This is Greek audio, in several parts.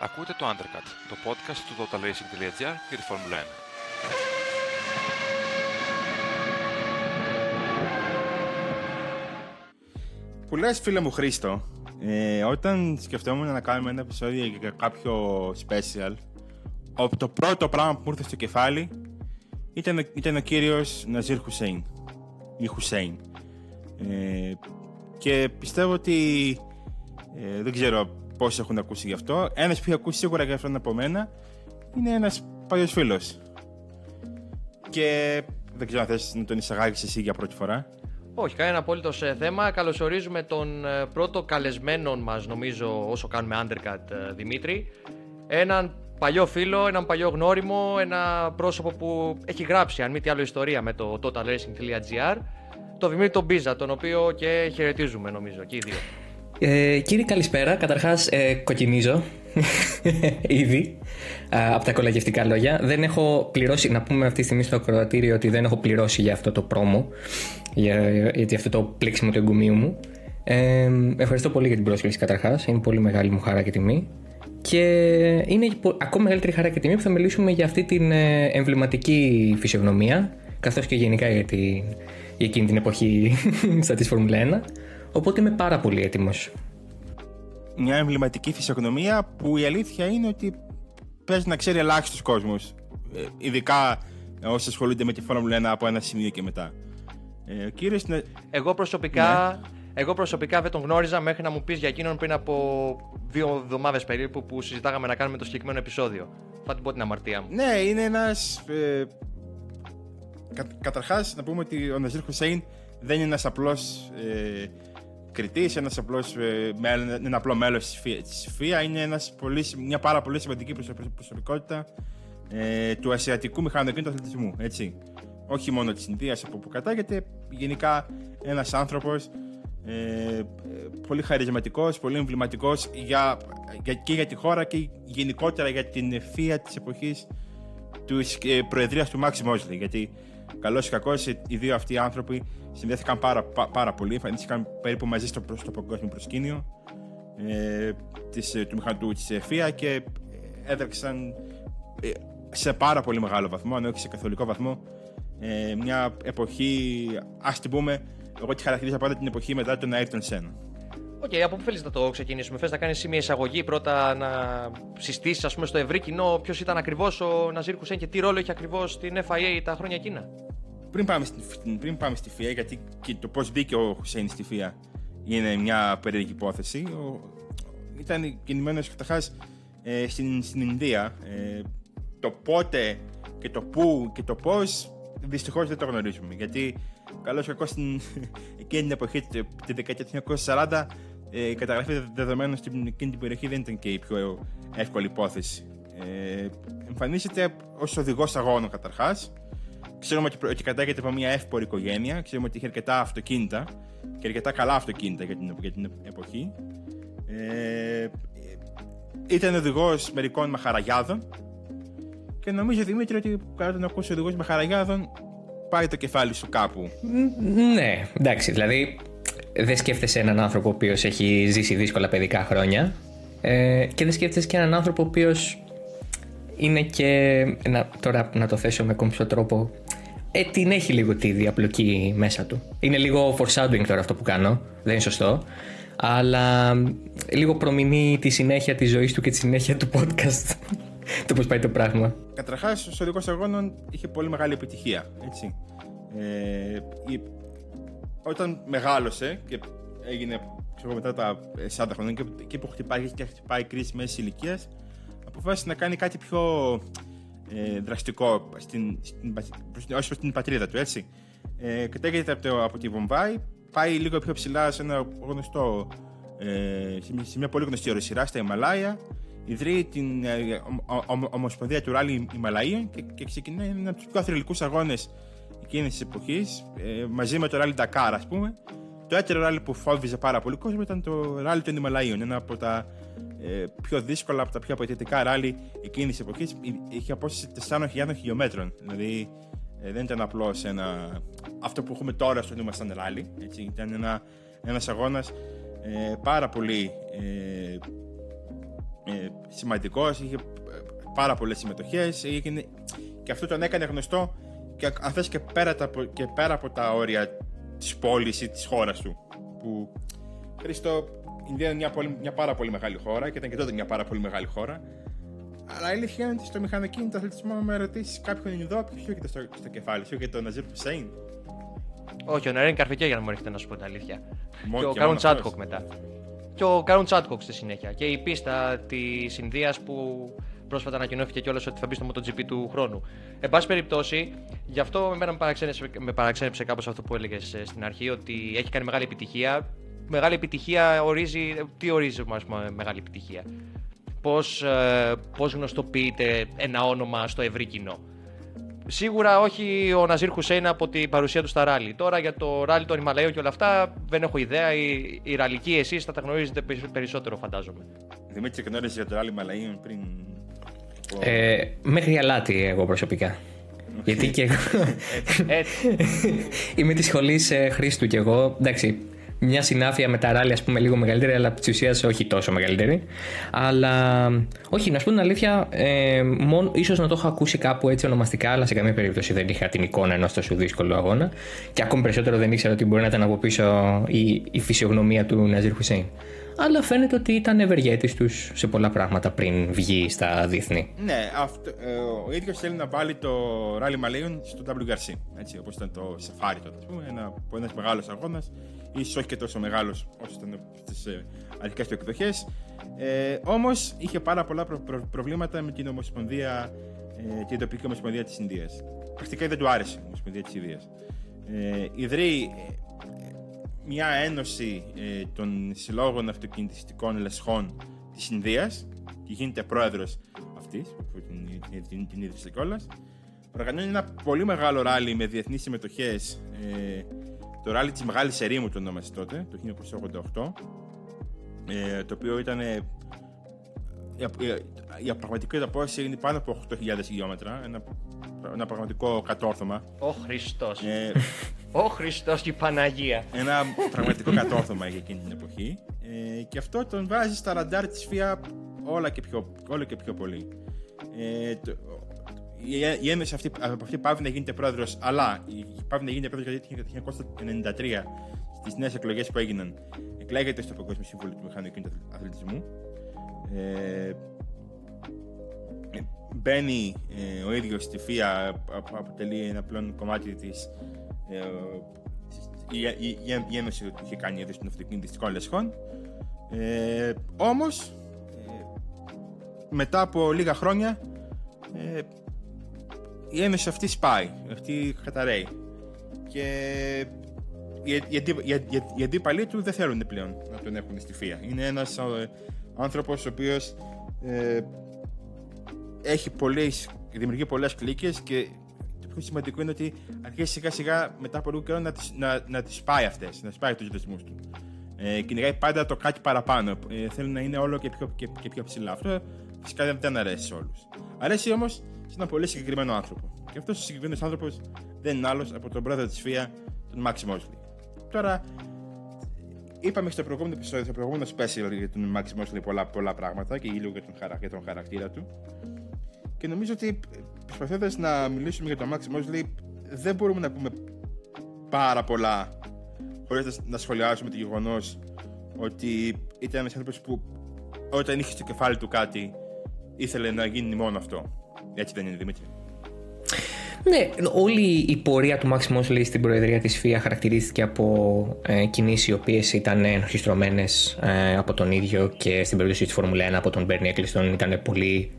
Ακούτε το Undercut, το podcast του totalracing.gr για τη Φόρμουλα 1. Που λες φίλε μου Χρήστο, ε, όταν σκεφτόμουν να κάνουμε ένα επεισόδιο για κάποιο special, το πρώτο πράγμα που μου ήρθε στο κεφάλι ήταν, ήταν ο κύριος Ναζίρ Χουσέιν ή Χουσέιν. Ε, και πιστεύω ότι ε, δεν ξέρω πόσοι έχουν ακούσει γι' αυτό. Ένας που έχει ακούσει σίγουρα γι' αυτόν από μένα είναι ένας παλιός φίλος. Και δεν ξέρω αν θες να τον εισαγάγεις εσύ για πρώτη φορά. Όχι, κανένα απόλυτος ε, θέμα. Καλωσορίζουμε τον ε, πρώτο καλεσμένο μας, νομίζω, όσο κάνουμε undercut, ε, Δημήτρη. Έναν παλιό φίλο, έναν παλιό γνώριμο, ένα πρόσωπο που έχει γράψει, αν μη τι άλλο, ιστορία με το totalracing.gr. Το Δημήτρη τον Μπίζα, τον οποίο και χαιρετίζουμε, νομίζω, και οι δύο. Ε, κύριε, καλησπέρα. Καταρχάς, ε, κοκκινίζω ήδη από τα κολαγευτικά λόγια. Δεν έχω πληρώσει, να πούμε αυτή τη στιγμή στο ακροατήριο ότι δεν έχω πληρώσει για αυτό το πρόμο, για, για αυτό το πλήξιμο του εγκουμίου μου. Ε, ευχαριστώ πολύ για την πρόσκληση καταρχάς. Είναι πολύ μεγάλη μου χαρά και τιμή. Και είναι ακόμα μεγαλύτερη χαρά και τιμή που θα μιλήσουμε για αυτή την ε, εμβληματική φυσιογνωμία, καθώς και γενικά για, την, για εκείνη την εποχή στα της Φόρμουλα 1. Οπότε είμαι πάρα πολύ έτοιμος. Μια εμβληματική φυσιογνωμία που η αλήθεια είναι ότι παίζει να ξέρει ελάχιστος κόσμος. Ε, ειδικά όσοι ασχολούνται με τη Φόρμουλα 1 από ένα σημείο και μετά. Ε, ο κύριος... Εγώ προσωπικά. Ναι. Εγώ προσωπικά δεν τον γνώριζα μέχρι να μου πεις για εκείνον πριν από δύο εβδομάδες περίπου που συζητάγαμε να κάνουμε το συγκεκριμένο επεισόδιο. Θα την πω την αμαρτία μου. Ναι, είναι ένας. Ε, κα, Καταρχάς, να πούμε ότι ο Ναζίρ Χουσέιν δεν είναι ένας απλός ε, κριτής, ένας απλός ε, ένα απλό μέλος της ΦΙΑ. Είναι ένας πολύ, μια πάρα πολύ σημαντική προσωπικότητα ε, του ασιατικού μηχανοκίνητου αθλητισμού. Έτσι. Όχι μόνο της Ινδίας από όπου κατάγεται, γενικά ένας άνθρωπος ε, πολύ χαρισματικός, πολύ εμβληματικός για, για, και για τη χώρα και γενικότερα για την ΦΙΑ της εποχής της ε, προεδρίας του Μάξι Μόσλι γιατί καλώς ή κακώς οι δύο αυτοί οι άνθρωποι συνδέθηκαν πάρα, πάρα πολύ, εμφανίστηκαν περίπου μαζί στο, στο παγκόσμιο προσκήνιο ε, της, του μηχανικού της ΦΙΑ και έδραξαν ε, σε πάρα πολύ μεγάλο βαθμό, αν όχι σε καθολικό βαθμό, ε, μια εποχή, ας την πούμε, εγώ τη χαρακτηρίζω πάντα την εποχή μετά τον Ayrton Senna. Οκ, okay, από πού θέλεις να το ξεκινήσουμε. Θες να κάνεις μια εισαγωγή πρώτα να συστήσεις ας πούμε, στο ευρύ κοινό ποιος ήταν ακριβώς ο Ναζίρ Χουσέιν και τι ρόλο έχει ακριβώς στην FIA τα χρόνια εκείνα; Πριν πάμε, στην, πριν πάμε στη FIA, γιατί και το πώς μπήκε ο Χουσέιν στη FIA είναι μια περίεργη υπόθεση. Ο, ήταν γεννημένος καταρχάς ε, στην, στην Ινδία. Ε, το πότε και το πού και το πώς δυστυχώς δεν το γνωρίζουμε. Γιατί καλώς κακό στην εκείνη την εποχή, τη δεκαετία του 1940, ε, η καταγραφή δεδομένων στην εκείνη την περιοχή δεν ήταν και η πιο εύκολη υπόθεση. Ε, εμφανίζεται ως οδηγός αγώνων καταρχάς. Ξέρουμε ότι, ότι κατάγεται από μια εύπορη οικογένεια. Ξέρουμε ότι είχε αρκετά αυτοκίνητα και αρκετά καλά αυτοκίνητα για την, για την εποχή. Ε, ήταν οδηγός μερικών μαχαραγιάδων και νομίζω Δημήτρη ότι κατά να ακούσει οδηγός μαχαραγιάδων πάει το κεφάλι σου κάπου. Ναι, εντάξει, δηλαδή δεν σκέφτεσαι έναν άνθρωπο ο οποίος έχει ζήσει δύσκολα παιδικά χρόνια ε, και δεν σκέφτεσαι και έναν άνθρωπο ο οποίος είναι και. Να, τώρα να το θέσω με κομψό τρόπο. Ε, την έχει λίγο τη διαπλοκή μέσα του. Είναι λίγο foreshadowing τώρα αυτό που κάνω. Δεν είναι σωστό. Αλλά λίγο προμηνεί τη συνέχεια της ζωής του και τη συνέχεια του podcast. το πώς πάει το πράγμα. Καταρχάς, ο οδηγό αγώνων είχε πολύ μεγάλη επιτυχία. Έτσι. Ε, όταν μεγάλωσε και έγινε ξέρω, μετά τα 40 χρόνια και εκεί που χτυπάει και χτυπάει κρίση μέσης ηλικίας, αποφάσισε να κάνει κάτι πιο ε, δραστικό στην, στην, προς, την πατρίδα του, έτσι. Ε, κατάγεται από, από τη Βομβάη, πάει λίγο πιο ψηλά σε ένα γνωστό, ε, σε μια πολύ γνωστή οροσυρά στα Ιμαλάια, ιδρύει την ε, Ομοσπονδία του Ράλι Ιμαλαίων και, και ξεκινάει ένα από τους πιο αθλητικού αγώνες εκείνη τη εποχής, ε, μαζί με το ράλι Dakar, ας πούμε. Το έτερο ράλι που φόβιζε πάρα πολύ κόσμος ήταν το ράλι των Ιμαλαίων. Ένα από τα ε, πιο δύσκολα, από τα πιο απαιτητικά ράλι εκείνης τη εποχή. Είχε απόσταση 4.000 χιλιόμετρων. Δηλαδή ε, δεν ήταν απλώς ένα. Αυτό που έχουμε τώρα στο νου σαν ράλι. Έτσι, ήταν ένα ένας αγώνας ε, πάρα πολύ ε, ε, σημαντικός, είχε ε, πάρα πολλές συμμετοχές. Και αυτό τον έκανε γνωστό και αν θες και πέρα, και πέρα από τα όρια της πόλης ή της χώρας σου. Που Χρήστο, η Ινδία είναι μια, πολύ, μια πάρα πολύ μεγάλη χώρα και ήταν και τότε μια πάρα πολύ μεγάλη χώρα. Αλλά η αλήθεια είναι ότι στο μηχανοκίνητο αθλητισμό, με ρωτήσεις κάποιον Ινδό, ποιο έχετε στο, στο κεφάλι σου και τον Ναζίρ Χουσέιν. Όχι, ο Νερέν Καρφικέ για να μου έρχεται να σου πω την αλήθεια. Μόνο και ο Καρούν Τσάτκοκ μετά. Και ο Καρούν Τσάτκοκ στη συνέχεια. Και η πίστα της Ινδίας που πρόσφατα ανακοινώθηκε κιόλας ότι θα μπει στο MotoGP του χρόνου. Εν πάση περιπτώσει, γι' αυτό με παραξένεψε, με παραξένεψε κάπως αυτό που έλεγες ε, στην αρχή, ότι έχει κάνει μεγάλη επιτυχία. Μεγάλη επιτυχία ορίζει. Τι ορίζει, α πούμε, μεγάλη επιτυχία; Πώς ε, πώς γνωστοποιείται ένα όνομα στο ευρύ κοινό; Σίγουρα όχι ο Ναζίρ Χουσέιν από την παρουσία του στα ράλι. Τώρα για το ράλι των Ιμαλαίων και όλα αυτά δεν έχω ιδέα. Οι, οι ραλικοί εσείς θα τα γνωρίζετε περισσότερο, φαντάζομαι. Δημήτρη, γνώριζε για το ράλι Μαλαίων πριν ε, μέχρι αλάτι εγώ προσωπικά. Γιατί και εγώ. Είμαι της σχολής ε, Χρήστου κι εγώ. Εντάξει, μια συνάφεια με τα ράλια, ας πούμε, λίγο μεγαλύτερη, αλλά της ουσίας όχι τόσο μεγαλύτερη. Αλλά όχι, να σου πω την αλήθεια, ε, μόνο, ίσως να το έχω ακούσει κάπου έτσι ονομαστικά, αλλά σε καμία περίπτωση δεν είχα την εικόνα ενός τόσο δύσκολου αγώνα. Και ακόμη περισσότερο δεν ήξερα ότι μπορεί να ήταν από πίσω η, η φυσιογνωμία του Ναζίρ Χουσέιν αλλά φαίνεται ότι ήταν ευεργέτης τους σε πολλά πράγματα πριν βγει στα διεθνή. Ναι, αυτό, ε, ο ίδιος θέλει να βάλει το Rally Malayon στο WRC. Έτσι, όπως ήταν το Safari τότε. Ένα, ένας μεγάλος αγώνας, ίσως όχι και τόσο μεγάλος όσο ήταν στις ε, αρχικές του εκδοχές. Ε, Όμως είχε πάρα πολλά προ, προ, προβλήματα με την Ομοσπονδία, ε, την τοπική Ομοσπονδία της Ινδίας. Πρακτικά δεν του άρεσε η Ομοσπονδία της Ινδίας. Ε, ιδρύει μια ένωση ε, των συλλόγων αυτοκινητιστικών λεσχών της Ινδίας και γίνεται πρόεδρος αυτής, που την, την, την, την ίδρυσε κιόλας. Οργανώνει ένα πολύ μεγάλο ράλι με διεθνείς συμμετοχές, ε, το ράλι της Μεγάλης Ερήμου το ονόμασε τότε, το 1988, ε, το οποίο ήταν η πραγματική απόσταση είναι πάνω από 8.000 χιλιόμετρα. Ένα, ένα πραγματικό κατόρθωμα. Ο Χριστός. Ε, ο Χριστός και η Παναγία. Ένα πραγματικό κατόρθωμα για εκείνη την εποχή. Ε, και αυτό τον βάζει στα ραντάρ της ΦΙΑ όλα και πιο, όλο και πιο πολύ. Ε, το, η, η Ένωση αυτή, από αυτή πάβει να γίνεται πρόεδρος, αλλά πάβει να γίνεται πρόεδρος γιατί το 1993 στις νέες εκλογές που έγιναν εκλέγεται στο Παγκόσμιο Σύμβουλο του Μηχανικού Αθλητισμού ε, μπαίνει ε, ο ίδιος στη ΦΙΑ αποτελεί ένα πλέον κομμάτι της ε, η, η, η, ένωση που είχε κάνει εδώ στην αυτοκινητιστικών λεσχών ε, όμως ε, μετά από λίγα χρόνια ε, η ένωση αυτή σπάει, αυτή καταραίει και οι, οι, οι, οι αντίπαλοι του δεν θέλουν πλέον να τον έχουν στη ΦΙΑ. Είναι ένας άνθρωπος ο οποίος ε, έχει πολλές, δημιουργεί πολλές κλίκες και το πιο σημαντικό είναι ότι αρχίζει σιγά σιγά μετά από λίγο καιρό να τις, να, να τις πάει αυτές, να σπάει τους δεσμούς του. Ε, κυνηγάει πάντα το κάτι παραπάνω. Ε, θέλει να είναι όλο και πιο, και, και πιο ψηλά. Αυτό φυσικά δεν αρέσει σε όλους. Αρέσει όμως σε έναν πολύ συγκεκριμένο άνθρωπο. Και αυτός ο συγκεκριμένος άνθρωπος δεν είναι άλλος από τον πρόεδρο της ΦΙΑ, τον Μάξι Μόσλι. Τώρα, Είπαμε στο προηγούμενο επεισόδιο, στο προηγούμενο special για τον Max Mosley πολλά, πολλά πράγματα και λίγο για τον, χαρα, για τον χαρακτήρα του. Και νομίζω ότι προσπαθώντας να μιλήσουμε για τον Max Mosley, δεν μπορούμε να πούμε πάρα πολλά χωρίς να σχολιάσουμε το γεγονός ότι ήταν ένας άνθρωπος που όταν είχε στο κεφάλι του κάτι ήθελε να γίνει μόνο αυτό. Έτσι δεν είναι, Δημήτρη. Ναι, όλη η πορεία του Max Mosley στην προεδρία της ΦΙΑ χαρακτηρίστηκε από ε, κινήσεις οι οποίες ήταν ενορχιστρωμένες ε, από τον ίδιο και στην περίπτωση της Φόρμουλα 1 από τον Bernie Eccleston ήταν πολύ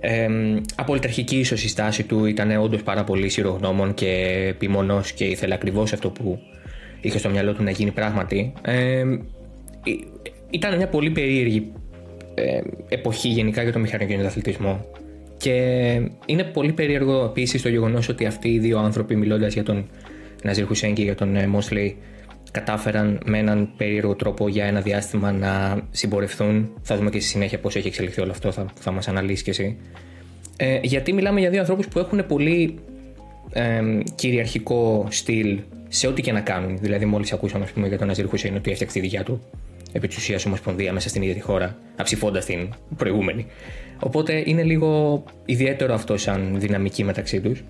ε, απολυταρχική ίσως η στάση του, ήταν όντως πάρα πολύ σειρογνώμων και επιμονός και ήθελε ακριβώς αυτό που είχε στο μυαλό του να γίνει πράγματι. Ε, ήταν μια πολύ περίεργη ε, εποχή γενικά για το μηχανικό αθλητισμό και είναι πολύ περίεργο επίσης το γεγονός ότι αυτοί οι δύο άνθρωποι, μιλώντας για τον Ναζίρ Χουσέν και για τον Μόσλεϊ, κατάφεραν με έναν περίεργο τρόπο για ένα διάστημα να συμπορευθούν. Θα δούμε και στη συνέχεια πώς έχει εξελιχθεί όλο αυτό, θα, θα μας αναλύσεις κι εσύ. Ε, γιατί μιλάμε για δύο ανθρώπους που έχουν πολύ ε, κυριαρχικό στυλ σε ό,τι και να κάνουν. Δηλαδή, μόλις ακούσαμε πούμε, για τον Ναζίρ Χουσέιν ότι έφτιαξε τη δικιά του επί της ουσίας ομοσπονδία μέσα στην ίδια τη χώρα, αψηφώντας την προηγούμενη. Οπότε είναι λίγο ιδιαίτερο αυτό σαν δυναμική μεταξύ τους.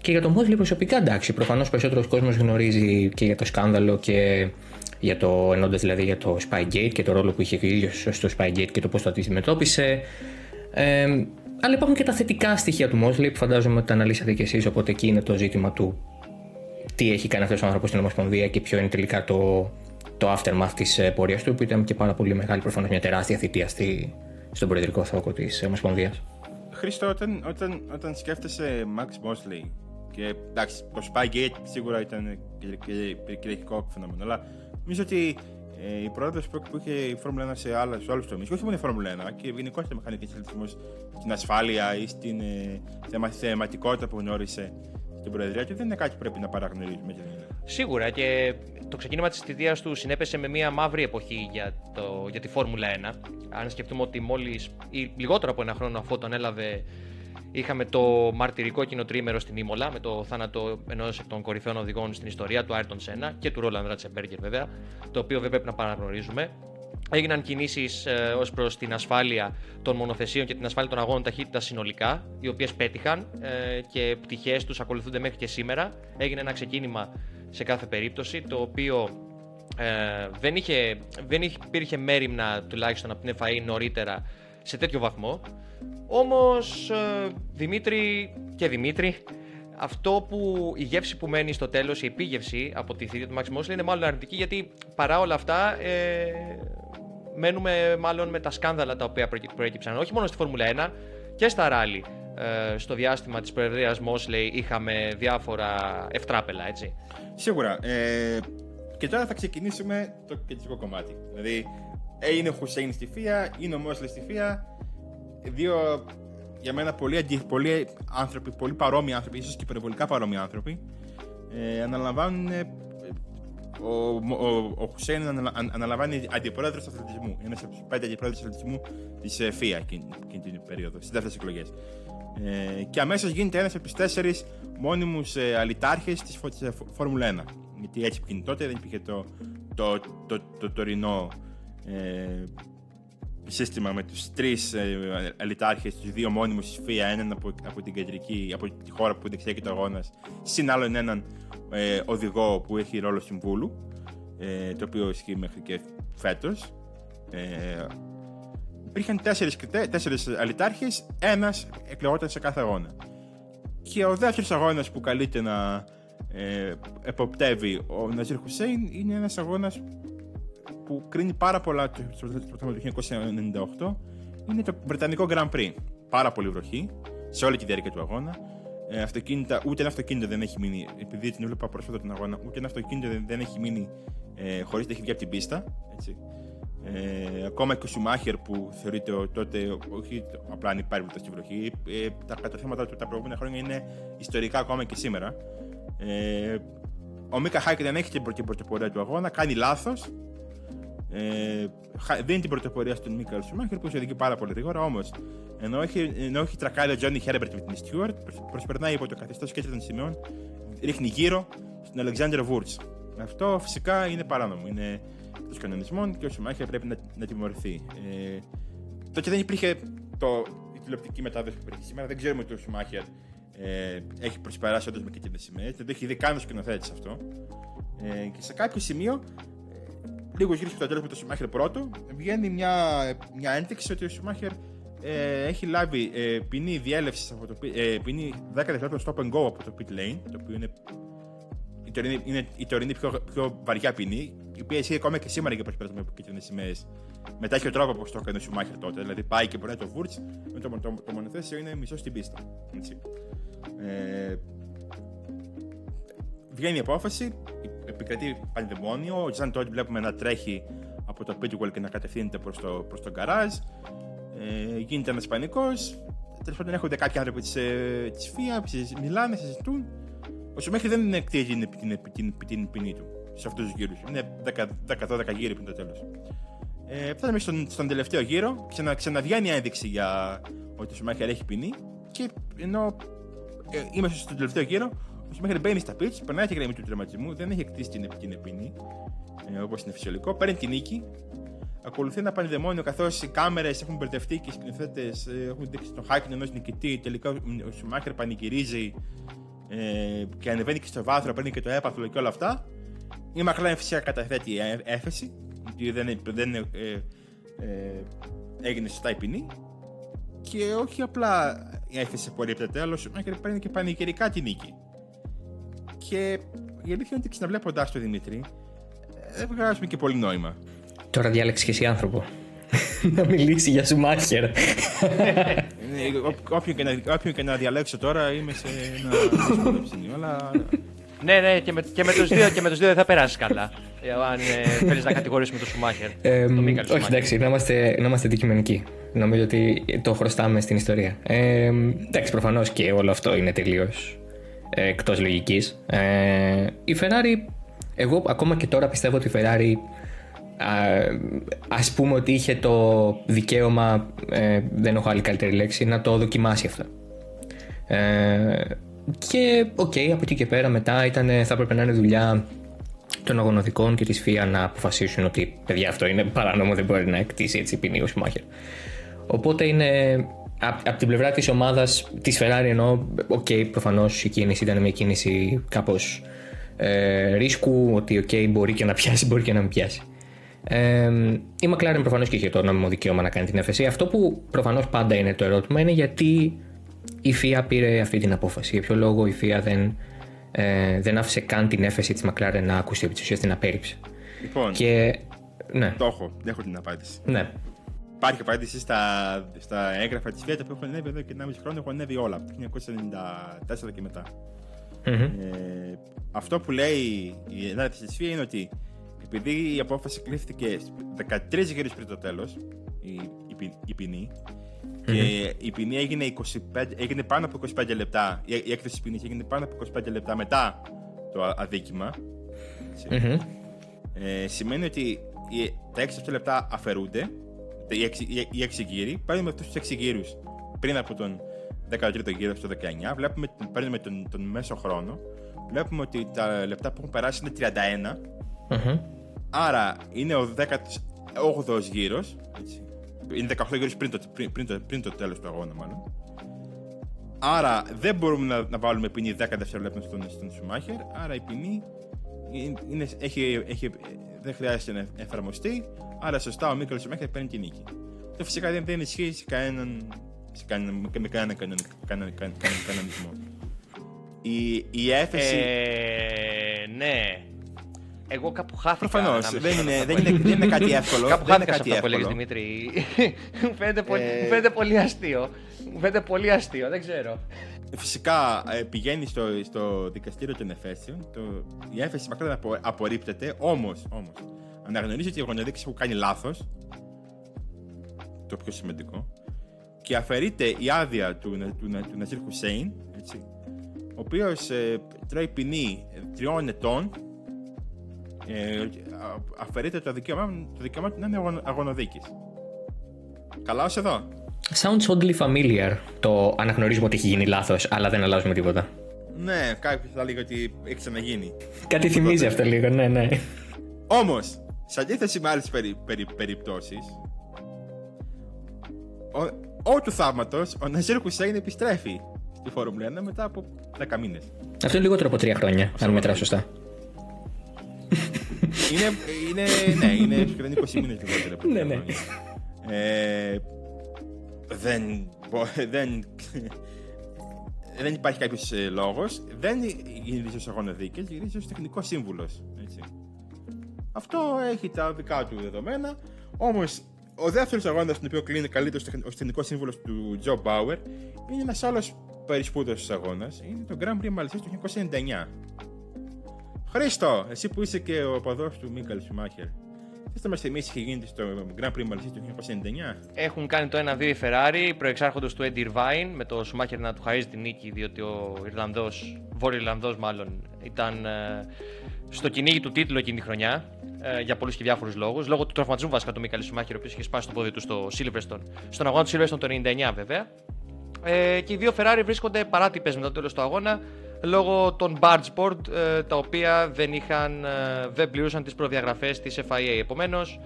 Και για τον Μόσλι προσωπικά εντάξει, προφανώς περισσότερος κόσμος γνωρίζει και για το σκάνδαλο και για το, ενώντας δηλαδή για το Spygate και το ρόλο που είχε ο ίδιος στο Spygate και το πώς το αντιμετώπισε. Ε, αλλά υπάρχουν και τα θετικά στοιχεία του Μόσλι που φαντάζομαι ότι τα αναλύσατε κι εσείς. Οπότε εκεί είναι το ζήτημα του τι έχει κάνει αυτός ο άνθρωπος στην Ομοσπονδία και ποιο είναι τελικά το, το aftermath της ε, πορείας του, που ήταν και πάρα πολύ μεγάλη, προφανώς μια τεράστια θητεία στη, στον προεδρικό θόκο της Ομοσπονδίας. Χρήστο, όταν, όταν, όταν σκέφτεσαι Max Mosley και εντάξει, το Spygate σίγουρα ήταν κυριαρχικό φαινόμενο, αλλά νομίζω ότι ε, η πρόοδο που είχε η Φόρμουλα 1 σε, άλλα, σε άλλου τομείς, όχι μόνο η Φόρμουλα 1, και γενικότερα μηχανική αθλητισμό στην ασφάλεια ή στην ε, θεματικότητα που γνώρισε στην Προεδρία και δεν είναι κάτι που πρέπει να παραγνωρίζουμε. Σίγουρα και το ξεκίνημα της θητείας του συνέπεσε με μια μαύρη εποχή για, το, για τη Φόρμουλα 1. Αν σκεφτούμε ότι μόλις ή λιγότερο από ένα χρόνο αφού τον έλαβε Είχαμε το μαρτυρικό κοινοτρίμερο στην Ήμολα με το θάνατο ενός εκ των κορυφαίων οδηγών στην ιστορία του Άιρτον Σένα και του Ρόλαντ Ρατσεμπέργκερ βέβαια, το οποίο δεν πρέπει να παραγνωρίζουμε. Έγιναν κινήσεις ε, ως προς την ασφάλεια των μονοθεσίων και την ασφάλεια των αγώνων ταχύτητας συνολικά, οι οποίες πέτυχαν ε, και πτυχές τους ακολουθούνται μέχρι και σήμερα. Έγινε ένα ξεκίνημα σε κάθε περίπτωση, το οποίο ε, δεν, είχε, δεν υπήρχε μέρημνα τουλάχιστον από την FAA νωρίτερα σε τέτοιο βαθμό. Όμως, ε, Δημήτρη και Δημήτρη, αυτό που η γεύση που μένει στο τέλος, η επίγευση από τη θηρία του Max Mosley είναι μάλλον αρνητική γιατί παρά όλα αυτά ε, μένουμε μάλλον με τα σκάνδαλα τα οποία προέκυψαν όχι μόνο στη Φόρμουλα 1 και στα ράλι. Ε, στο διάστημα της προεδρίας Mosley είχαμε διάφορα ευτράπελα, έτσι. Σίγουρα. Ε, και τώρα θα ξεκινήσουμε το κεντρικό κομμάτι. Δηλαδή, έγινε ο Χουσέιν στη Φία, είναι ο Μόσλε στη Φία, δύο για μένα πολύ, αντι, πολύ άνθρωποι, πολύ παρόμοιοι άνθρωποι, ίσως και υπερβολικά παρόμοιοι άνθρωποι, ε, αναλαμβάνουν. Ε, ο, ο, ο Χουσέιν αναλαμβάνει αντιπρόεδρος του αθλητισμού. Ένα από του πέντε αντιπρόεδρους του αθλητισμού της ε, ΦΙΑ εκείνη, την περίοδο, στις δεύτερες εκλογές. Ε, και αμέσως γίνεται ένας από του τέσσερις μόνιμους ε, αλυτάρχες της Φόρμουλα 1. Γιατί έτσι που τότε δεν υπήρχε το, το, το, το, το τωρινό ε, σύστημα με τους τρεις ε, αλυτάρχες, τους δύο μόνιμους της ΦΙΑ, έναν από, από την κεντρική, από τη χώρα που διεξάγει το αγώνας, συν άλλον έναν ε, οδηγό που έχει ρόλο συμβούλου, ε, το οποίο ισχύει μέχρι και φέτος. Ε, υπήρχαν τέσσερις, τέσσερις αλυτάρχες, ένας εκλεγόταν σε κάθε αγώνα. Και ο δεύτερος αγώνας που καλείται να ε, εποπτεύει ο Ναζίρ Χουσέιν είναι ένας αγώνας που κρίνει πάρα πολλά στο πρωτάθλημα του 1998 είναι το Βρετανικό Grand Prix. Πάρα πολύ βροχή σε όλη τη διάρκεια του αγώνα. Ε, αυτοκίνητα, ούτε ένα αυτοκίνητο δεν έχει μείνει, επειδή την έβλεπα πρόσφατα τον αγώνα, ούτε ένα αυτοκίνητο δεν, δεν έχει μείνει ε, χωρίς να έχει βγει από την πίστα. Έτσι. Ε, ακόμα και ο Σουμάχερ που θεωρείται τότε όχι απλά ανυπάρβλητα στη βροχή, ε, τα καταθέματα του τα προηγούμενα χρόνια είναι ιστορικά ακόμα και σήμερα. Ε, ο Μίκα Χάικ δεν έχει την πρωτοπορία του αγώνα, κάνει λάθος ε, δίνει την πρωτοπορία στον Μίκαλ Σουμάχερ που οδηγεί πάρα πολύ γρήγορα. Όμως, ενώ έχει, ενώ έχει τρακάρει ο Τζόνι Χέρμπερτ με την Στιούαρτ, προσπερνάει υπό το καθεστώς και των σημείων, ρίχνει γύρω στον Αλεξάνδρ Βούρτς. Αυτό φυσικά είναι παράνομο. Είναι εκτό κανονισμών και ο Σουμάχερ πρέπει να, να τιμωρηθεί. Ε, τότε δεν υπήρχε το, η τηλεοπτική μετάδοση που υπήρχε σήμερα. Δεν ξέρουμε ότι ο Σουμάχερ ε, έχει προσπεράσει όντως με κίτρινε σημαίε. Δεν το έχει δει καν ο σκηνοθέτης αυτό. Ε, και σε κάποιο σημείο λίγο γύρω στο τέλο με το Σουμάχερ πρώτο, βγαίνει μια, μια ένδειξη ότι ο Σουμάχερ ε, έχει λάβει ε, ποινή διέλευση από το ε, ποινή 10 δευτερόλεπτα stop and go από το pit lane, το οποίο είναι η τωρινή, είναι η τωρινή πιο, πιο βαριά ποινή, η οποία ισχύει ακόμα και σήμερα για προσπέρασμα από κίτρινες σημαίες. Μετά έχει ο τρόπο όπως το έκανε ο Σουμάχερ τότε. Δηλαδή πάει και μπορεί το Βούρτς, με το, το, το, το μονοθέσιο είναι μισό στην πίστα. Έτσι. Ε, βγαίνει η απόφαση, επικρατεί πανδαιμόνιο. Ο Τζαν Τόντ βλέπουμε να τρέχει από το Pitwell και να κατευθύνεται προς το, προς το γκαράζ. Ε, γίνεται ένας πανικός. Τέλος πάντων, έρχονται κάποιοι άνθρωποι της ε, της ΦΙΑ, μιλάνε, συζητούν. Ο Σουμέχη δεν εκτίζει την, την, την, την ποινή του σε αυτούς τους γύρους. Είναι 10-12 γύροι πριν το τέλος. Ε, φτάνουμε στον, στον τελευταίο γύρο, ξανα, ξαναβγαίνει η ένδειξη για ότι ο Σουμέχερ έχει ποινή και ενώ ε, είμαστε στον τελευταίο γύρο, ο Σουμάχερ μπαίνει στα pitch, περνάει τη γραμμή του τερματισμού, δεν έχει εκτίσει την, την ευθύνη, ε, όπως είναι φυσιολογικό, παίρνει την νίκη. ακολουθεί ένα πανδαιμόνιο καθώς οι κάμερες έχουν μπερδευτεί και οι σκηνοθέτες έχουν δείξει τον Χάκιν ενός νικητή. Τελικά ο Σουμάχερ πανηγυρίζει ε, και ανεβαίνει και στο βάθρο, παίρνει και το έπαθλο και όλα αυτά. Η Μακλάρεν φυσικά καταθέτει έφεση, γιατί δεν, δεν ε, ε, έγινε σωστά η ποινή. Και όχι απλά η έφεση απορρίπτεται, αλλά ο Σουμάχερ παίρνει και πανηγυρικά τη νίκη. Και η αλήθεια είναι ότι ξαναβλέποντά το Δημήτρη, ε, δεν βγάζουμε και πολύ νόημα. Τώρα διάλεξε και εσύ άνθρωπο. να μιλήσει για Σουμάχερ. Όποιον και, να, όποιον και να διαλέξω τώρα είμαι σε ένα δύσκολο ψήνιο, αλλά... Ναι, ναι, και με, και με, τους, δύο, και με τους δύο δεν θα περάσεις καλά. Ε, αν ε, θέλεις να κατηγορήσουμε τον Σουμάχερ. Ε, όχι, εντάξει, να είμαστε, να είμαστε αντικειμενικοί. Νομίζω ότι το χρωστάμε στην ιστορία. Ε, εντάξει, προφανώς και όλο αυτό είναι τελείω ε, εκτός λογικής. Ε, η Ferrari, εγώ ακόμα και τώρα πιστεύω ότι η Ferrari ας πούμε ότι είχε το δικαίωμα, ε, δεν έχω άλλη καλύτερη λέξη, να το δοκιμάσει αυτό. Ε, και οκ, okay, από εκεί και πέρα μετά ήταν, θα έπρεπε να είναι δουλειά των αγωνοδικών και της FIA να αποφασίσουν ότι παιδιά αυτό είναι παράνομο, δεν μπορεί να εκτίσει έτσι ποινή ο Σουμάχερ. Οπότε είναι από την πλευρά της ομάδας της Ferrari ενώ οκ okay, προφανώς η κίνηση ήταν μια κίνηση κάπως ε, ρίσκου ότι ok μπορεί και να πιάσει μπορεί και να μην πιάσει. Ε, η McLaren προφανώς και είχε το νόμιμο δικαίωμα να κάνει την έφεση. Αυτό που προφανώς πάντα είναι το ερώτημα είναι γιατί η FIA πήρε αυτή την απόφαση. Για ποιο λόγο η FIA δεν, ε, δεν άφησε καν την έφεση της McLaren να ακούσει επί της ουσίας την απέρριψε. Λοιπόν, και, ναι. το έχω, έχω την απάντηση. Ναι. Υπάρχει απάντηση στα, στα έγγραφα της FIA που έχουν ανέβει εδώ και 1,5 χρόνο. Έχουν ανέβει όλα από το 1994 και μετά. Mm-hmm. Ε, αυτό που λέει η ανάρτηση της FIA είναι ότι επειδή η απόφαση κλείθηκε 13 γύρους πριν το τέλος, η, η, η ποινή, και η ποινή έγινε, 25, έγινε πάνω από 25 λεπτά. Η, η έκθεση ποινής έγινε πάνω από 25 λεπτά μετά το αδίκημα. Ε, σημαίνει ότι οι, τα 6 λεπτά αφαιρούνται, οι 6, γύροι. Παίρνουμε αυτούς τους 6 γύρου πριν από τον 13ο γύρο στο 19. Βλέπουμε, παίρνουμε τον, τον μέσο χρόνο. Βλέπουμε ότι τα λεπτά που έχουν περάσει είναι 31. mm Άρα είναι ο 18ο γύρος. Είναι 18 γύρους πριν το, πριν, πριν το, πριν το τέλος του αγώνα, μάλλον. Άρα δεν μπορούμε να, να βάλουμε ποινή 10 δευτερόλεπτα στον, στον Σουμάχερ. Άρα η ποινή είναι, έχει, έχει, δεν χρειάζεται να εφαρμοστεί. Άρα σωστά ο Μίκελ Σουμάχερ παίρνει τη νίκη. Αυτό φυσικά δεν, δεν ισχύει σε κανέναν, σε κανέναν, με κανέναν κανονισμό. Η, η έφεση. Ε, ναι. Εγώ κάπου χάθηκα. Προφανώς. Δεν, είναι, δεν, είναι, δεν είναι κάτι εύκολο. Κάπου δεν χάθηκα σε αυτό που έλεγες Δημήτρη. μου φαίνεται, πολύ, ε... φαίνεται πολύ αστείο. Μου φαίνεται πολύ αστείο, δεν ξέρω. Φυσικά ε, πηγαίνει στο, στο δικαστήριο των Εφέσεων. Το, η έφεση μακριά απο, απορρίπτεται, όμως όμως, αναγνωρίζει ότι οι γονιοδίκε έχουν κάνει λάθος. Το πιο σημαντικό. Και αφαιρείται η άδεια του, του, του, του Ναζίρ Χουσέιν, ο οποίος ε, τρώει ποινή τριών ετών ε, αφαιρείται το δικαίωμα, το δικαίωμα να είναι αγωνοδίκης. Καλά ως εδώ. Sounds oddly familiar το αναγνωρίζουμε ότι έχει γίνει λάθος, αλλά δεν αλλάζουμε τίποτα. Ναι, κάποιος θα λέγει ότι έχει ξαναγίνει. Κάτι θυμίζει αυτό λίγο, ναι, ναι. Όμως, σε αντίθεση με άλλες περι, περι, περιπτώσεις, ο, του θαύματος, ο Ναζίρ Χουσέιν επιστρέφει στη Φόρμουλα 1 μετά από 10 μήνες. Αυτό είναι λιγότερο από 3 χρόνια, αν μετράω σωστά είναι, είναι, ναι, είναι σχεδόν 20 μήνες λιγότερο. ναι, ναι. Ε, δεν, δεν, δεν υπάρχει κάποιος ε, λόγος. Δεν γυρίζει ως αγωνοδίκης, γυρίζει ως τεχνικός σύμβουλος. Αυτό έχει τα δικά του δεδομένα. Όμως, ο δεύτερος αγώνας, τον οποίο κλείνει καλύτερος ως τεχνικός σύμβουλος του Τζο Μπάουερ, είναι ένας άλλος περισπούδο αγώνας. Είναι το Grand Prix Μαλισσία του 1999. Χρήστο, εσύ που είσαι και ο οπαδό του Μίκαλ Σουμάχερ, θε να μας θυμίσει τι είχε γίνει στο Grand Prix Μαλισσία του 1999. Έχουν κάνει το 1-2 η Ferrari, προεξάρχοντο του Eddie Irvine, με το Σουμάχερ να του χαρίζει την νίκη, διότι ο Ιρλανδός, Βόρειο Ιρλανδός μάλλον, ήταν ε, στο κυνήγι του τίτλου εκείνη τη χρονιά. Ε, για πολλούς και διάφορους λόγους. Λόγω του τραυματισμού βασικά του Μίκαλ Σουμάχερ, ο οποίος είχε σπάσει το πόδι του στο Silverstone. Στον αγώνα του Silverstone το 99 βέβαια. Ε, και οι δύο Ferrari βρίσκονται παράτυπες μετά το τέλος του αγώνα λόγω των bargeboard ε, τα οποία δεν, είχαν, ε, δεν πληρούσαν τις προδιαγραφές της FIA. Επομένως,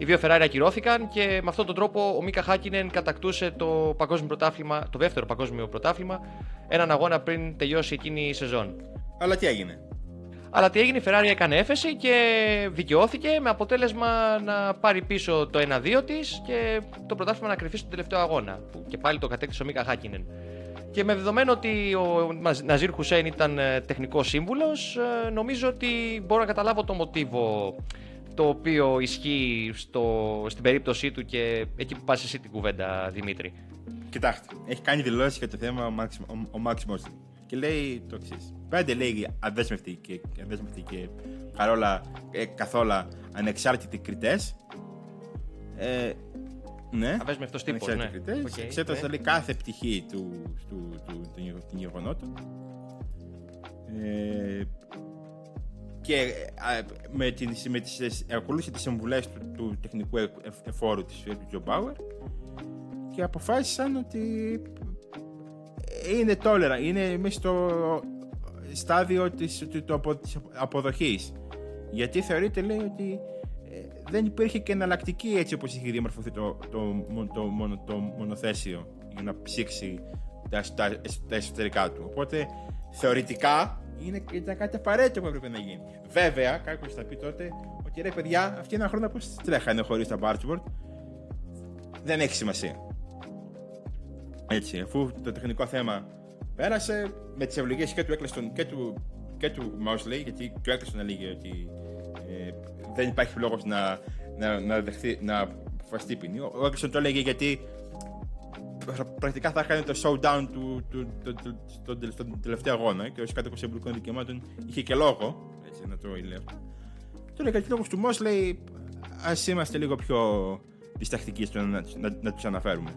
Οι δύο Ferrari ακυρώθηκαν και με αυτόν τον τρόπο ο Μίκα Χάκινεν κατακτούσε το, παγκόσμιο πρωτάθλημα, το δεύτερο παγκόσμιο πρωτάθλημα, έναν αγώνα πριν τελειώσει εκείνη η σεζόν. Αλλά τι έγινε; Αλλά τι έγινε, η Ferrari έκανε έφεση και δικαιώθηκε με αποτέλεσμα να πάρει πίσω το 1-2 της και το πρωτάθλημα να κρυφεί στον τελευταίο αγώνα. Που και πάλι το κατέκτησε ο Μίκα Χάκινεν. Και με δεδομένο ότι ο Ναζίρ Χουσέιν ήταν ε, τεχνικός σύμβουλος, ε, νομίζω ότι μπορώ να καταλάβω το μοτίβο το οποίο ισχύει στο, στην περίπτωσή του και εκεί που πας εσύ την κουβέντα, Δημήτρη. Κοιτάξτε, έχει κάνει δηλώσεις για το θέμα ο Μάξ, ο, ο Μάξ Μόσλι. Και λέει το εξής. Πέντε λέει αδέσμευτοι και, αδέσμευτοι και παρόλα ε, καθόλου ανεξάρτητοι κριτές. Ε, ναι, Αβέσμευτο τύπο. Ναι. Κριτές, okay, εξέτασε ναι. κάθε πτυχή του, του, του, του, του γεγονότου. Ε, και με, την, με τις, ακολούθησε τις συμβουλές του, του τεχνικού εφόρου της του Τζο Μπάουερ και αποφάσισαν ότι είναι τόλερα, είναι μέσα στο στάδιο της, το, της αποδοχής γιατί θεωρείται λέει ότι ε, δεν υπήρχε και εναλλακτική έτσι όπως είχε διαμορφωθεί το, το, το, το, το μονοθέσιο για να ψήξει τα, τα, τα εσωτερικά του οπότε θεωρητικά είναι, ήταν κάτι απαραίτητο που έπρεπε να γίνει. Βέβαια, κάποιος θα πει τότε ότι ρε παιδιά, αυτοί ένα χρόνο πώ τρέχανε χωρίς τα Bargeboard. Δεν έχει σημασία. Έτσι, αφού το τεχνικό θέμα πέρασε με τις ευλογίες και του Έκλειστον και του, και του Mosley, γιατί και ο Έκλειστον έλεγε ότι ε, δεν υπάρχει λόγος να, να, να, δεχθεί, να αποφασιστεί ποινή. Ο Έκλειστον το έλεγε γιατί πρακτικά θα έκανε το showdown του, του, του, του, του, στον τελευταίο αγώνα και ως κάτοικος εμπορικών δικαιωμάτων είχε και λόγο. Έτσι, να το λέω. Τώρα για λόγου του Μος λέει ας είμαστε λίγο πιο διστακτικοί στο να, να, να τους αναφέρουμε.